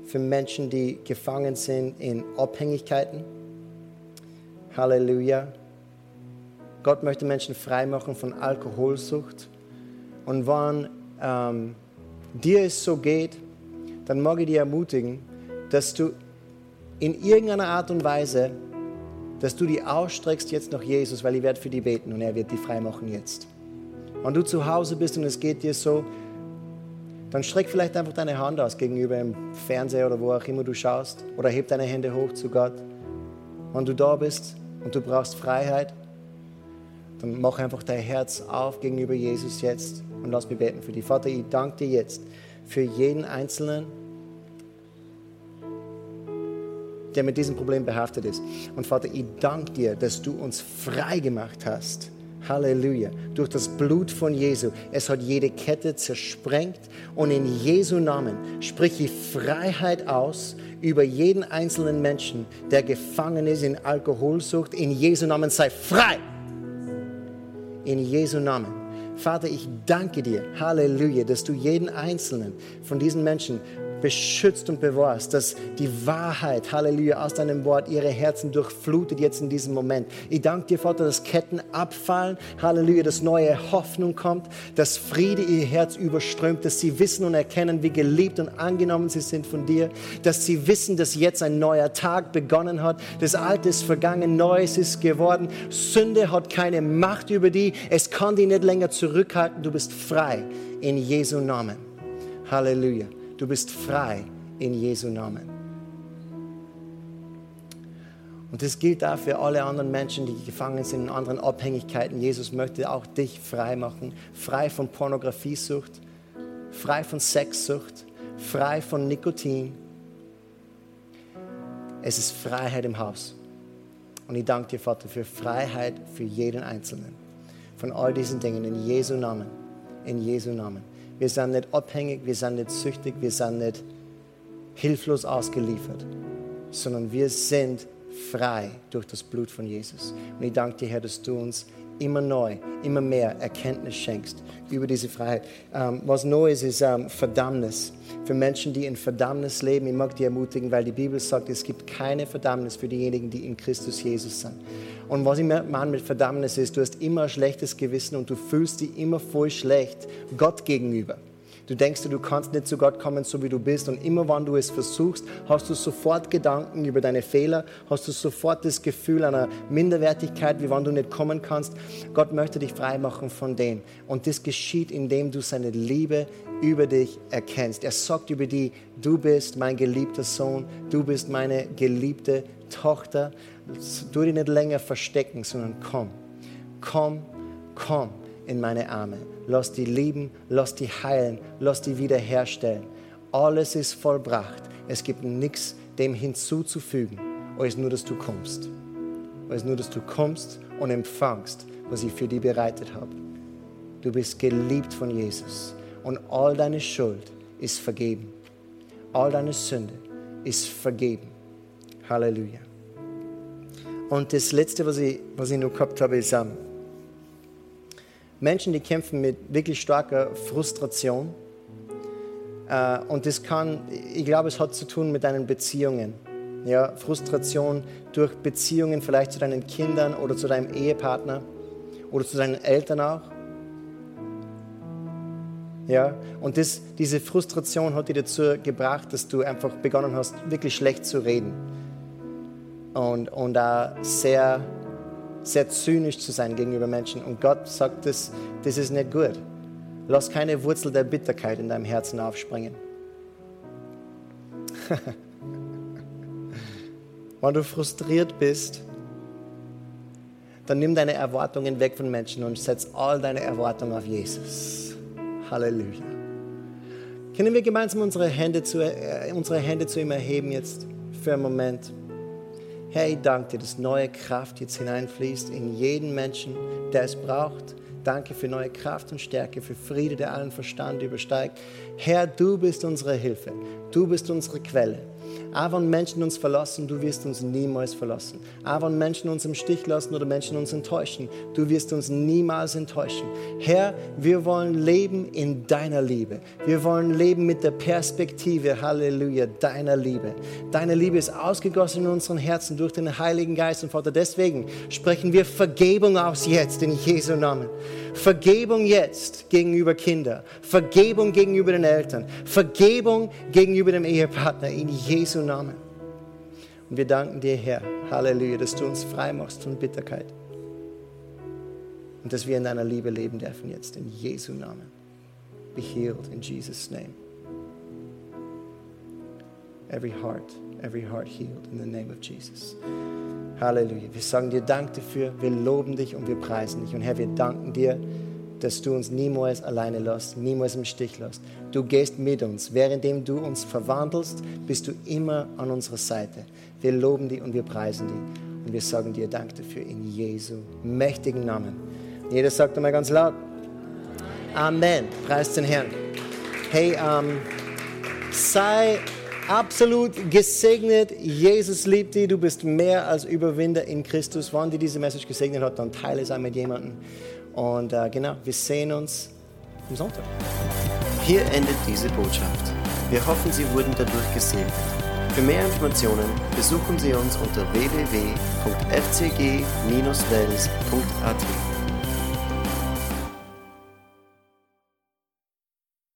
für Menschen, die gefangen sind in Abhängigkeiten. Halleluja. Gott möchte Menschen freimachen von Alkoholsucht. Und wenn ähm, dir es so geht, dann mag ich dir ermutigen, dass du in irgendeiner Art und Weise, dass du die ausstreckst jetzt nach Jesus, weil ich werde für die beten und er wird die freimachen jetzt. Wenn du zu Hause bist und es geht dir so, dann streck vielleicht einfach deine Hand aus gegenüber im Fernseher oder wo auch immer du schaust oder heb deine Hände hoch zu Gott. Wenn du da bist und du brauchst Freiheit, dann mach einfach dein Herz auf gegenüber Jesus jetzt und lass mich beten für dich. Vater, ich danke dir jetzt für jeden Einzelnen, der mit diesem Problem behaftet ist. Und Vater, ich danke dir, dass du uns frei gemacht hast. Halleluja. Durch das Blut von Jesu. Es hat jede Kette zersprengt. Und in Jesu Namen spreche ich Freiheit aus über jeden einzelnen Menschen, der gefangen ist in Alkoholsucht. In Jesu Namen sei frei in Jesu Namen. Vater, ich danke dir, Halleluja, dass du jeden einzelnen von diesen Menschen beschützt und bewahrst, dass die Wahrheit, Halleluja, aus deinem Wort ihre Herzen durchflutet jetzt in diesem Moment. Ich danke dir, Vater, dass Ketten abfallen, Halleluja, dass neue Hoffnung kommt, dass Friede ihr Herz überströmt, dass sie wissen und erkennen, wie geliebt und angenommen sie sind von dir, dass sie wissen, dass jetzt ein neuer Tag begonnen hat, das Alte ist vergangen, Neues ist geworden, Sünde hat keine Macht über die, es kann die nicht länger zurückhalten, du bist frei in Jesu Namen. Halleluja. Du bist frei in Jesu Namen. Und das gilt auch für alle anderen Menschen, die gefangen sind in anderen Abhängigkeiten. Jesus möchte auch dich frei machen. Frei von Pornografiesucht, frei von Sexsucht, frei von Nikotin. Es ist Freiheit im Haus. Und ich danke dir, Vater, für Freiheit für jeden Einzelnen. Von all diesen Dingen in Jesu Namen. In Jesu Namen. Wir sind nicht abhängig, wir sind nicht süchtig, wir sind nicht hilflos ausgeliefert, sondern wir sind frei durch das Blut von Jesus. Und ich danke dir, Herr, dass du uns immer neu, immer mehr Erkenntnis schenkst über diese Freiheit. Ähm, was neu ist, ist ähm, Verdammnis. Für Menschen, die in Verdammnis leben, ich mag die ermutigen, weil die Bibel sagt, es gibt keine Verdammnis für diejenigen, die in Christus Jesus sind. Und was ich meine mit Verdammnis ist, du hast immer ein schlechtes Gewissen und du fühlst dich immer voll schlecht Gott gegenüber. Du denkst, du kannst nicht zu Gott kommen, so wie du bist. Und immer wenn du es versuchst, hast du sofort Gedanken über deine Fehler, hast du sofort das Gefühl einer Minderwertigkeit, wie wenn du nicht kommen kannst. Gott möchte dich frei machen von dem. Und das geschieht, indem du seine Liebe über dich erkennst. Er sagt über dich, du bist mein geliebter Sohn, du bist meine geliebte Tochter du dich nicht länger verstecken, sondern komm, komm, komm in meine Arme. Lass die lieben, lass die heilen, lass die wiederherstellen. Alles ist vollbracht. Es gibt nichts dem hinzuzufügen, als nur, dass du kommst. Als nur, dass du kommst und empfangst, was ich für dich bereitet habe. Du bist geliebt von Jesus und all deine Schuld ist vergeben. All deine Sünde ist vergeben. Halleluja. Und das Letzte, was ich, was ich noch gehabt habe, ist ähm, Menschen, die kämpfen mit wirklich starker Frustration. Äh, und das kann, ich glaube, es hat zu tun mit deinen Beziehungen. Ja, Frustration durch Beziehungen vielleicht zu deinen Kindern oder zu deinem Ehepartner oder zu deinen Eltern auch. Ja, und das, diese Frustration hat dich dazu gebracht, dass du einfach begonnen hast, wirklich schlecht zu reden und, und auch sehr, sehr zynisch zu sein gegenüber Menschen. Und Gott sagt, das, das ist nicht gut. Lass keine Wurzel der Bitterkeit in deinem Herzen aufspringen. Wenn du frustriert bist, dann nimm deine Erwartungen weg von Menschen und setz all deine Erwartungen auf Jesus. Halleluja. Können wir gemeinsam unsere Hände zu, äh, unsere Hände zu ihm erheben jetzt für einen Moment? Herr, ich danke dir, dass neue Kraft jetzt hineinfließt in jeden Menschen, der es braucht. Danke für neue Kraft und Stärke, für Friede, der allen Verstand übersteigt. Herr, du bist unsere Hilfe. Du bist unsere Quelle. Auch wenn Menschen uns verlassen, du wirst uns niemals verlassen. Auch wenn Menschen uns im Stich lassen oder Menschen uns enttäuschen, du wirst uns niemals enttäuschen. Herr, wir wollen leben in deiner Liebe. Wir wollen leben mit der Perspektive, Halleluja, deiner Liebe. Deine Liebe ist ausgegossen in unseren Herzen durch den Heiligen Geist. Und Vater, deswegen sprechen wir Vergebung aus jetzt in Jesu Namen. Vergebung jetzt gegenüber Kindern, Vergebung gegenüber den Eltern, Vergebung gegenüber dem Ehepartner in Jesu Namen. Und wir danken dir, Herr, Halleluja, dass du uns frei machst von Bitterkeit. Und dass wir in deiner Liebe leben dürfen jetzt in Jesu Namen. Be healed in Jesus' name. Every heart, every heart healed in the name of Jesus. Halleluja. Wir sagen dir Dank dafür, wir loben dich und wir preisen dich. Und Herr, wir danken dir, dass du uns niemals alleine lässt, niemals im Stich lässt. Du gehst mit uns. Währenddem du uns verwandelst, bist du immer an unserer Seite. Wir loben dich und wir preisen dich. Und wir sagen dir Dank dafür in Jesu mächtigen Namen. Jeder sagt einmal ganz laut. Amen. Preis den Herrn. Hey, ähm, sei absolut gesegnet. Jesus liebt dich. Du bist mehr als Überwinder in Christus. Wenn dir diese Message gesegnet hat, dann teile es auch mit jemandem. Und äh, genau, wir sehen uns am Sonntag. Hier endet diese Botschaft. Wir hoffen, Sie wurden dadurch gesegnet. Für mehr Informationen besuchen Sie uns unter www.fcg-wells.at.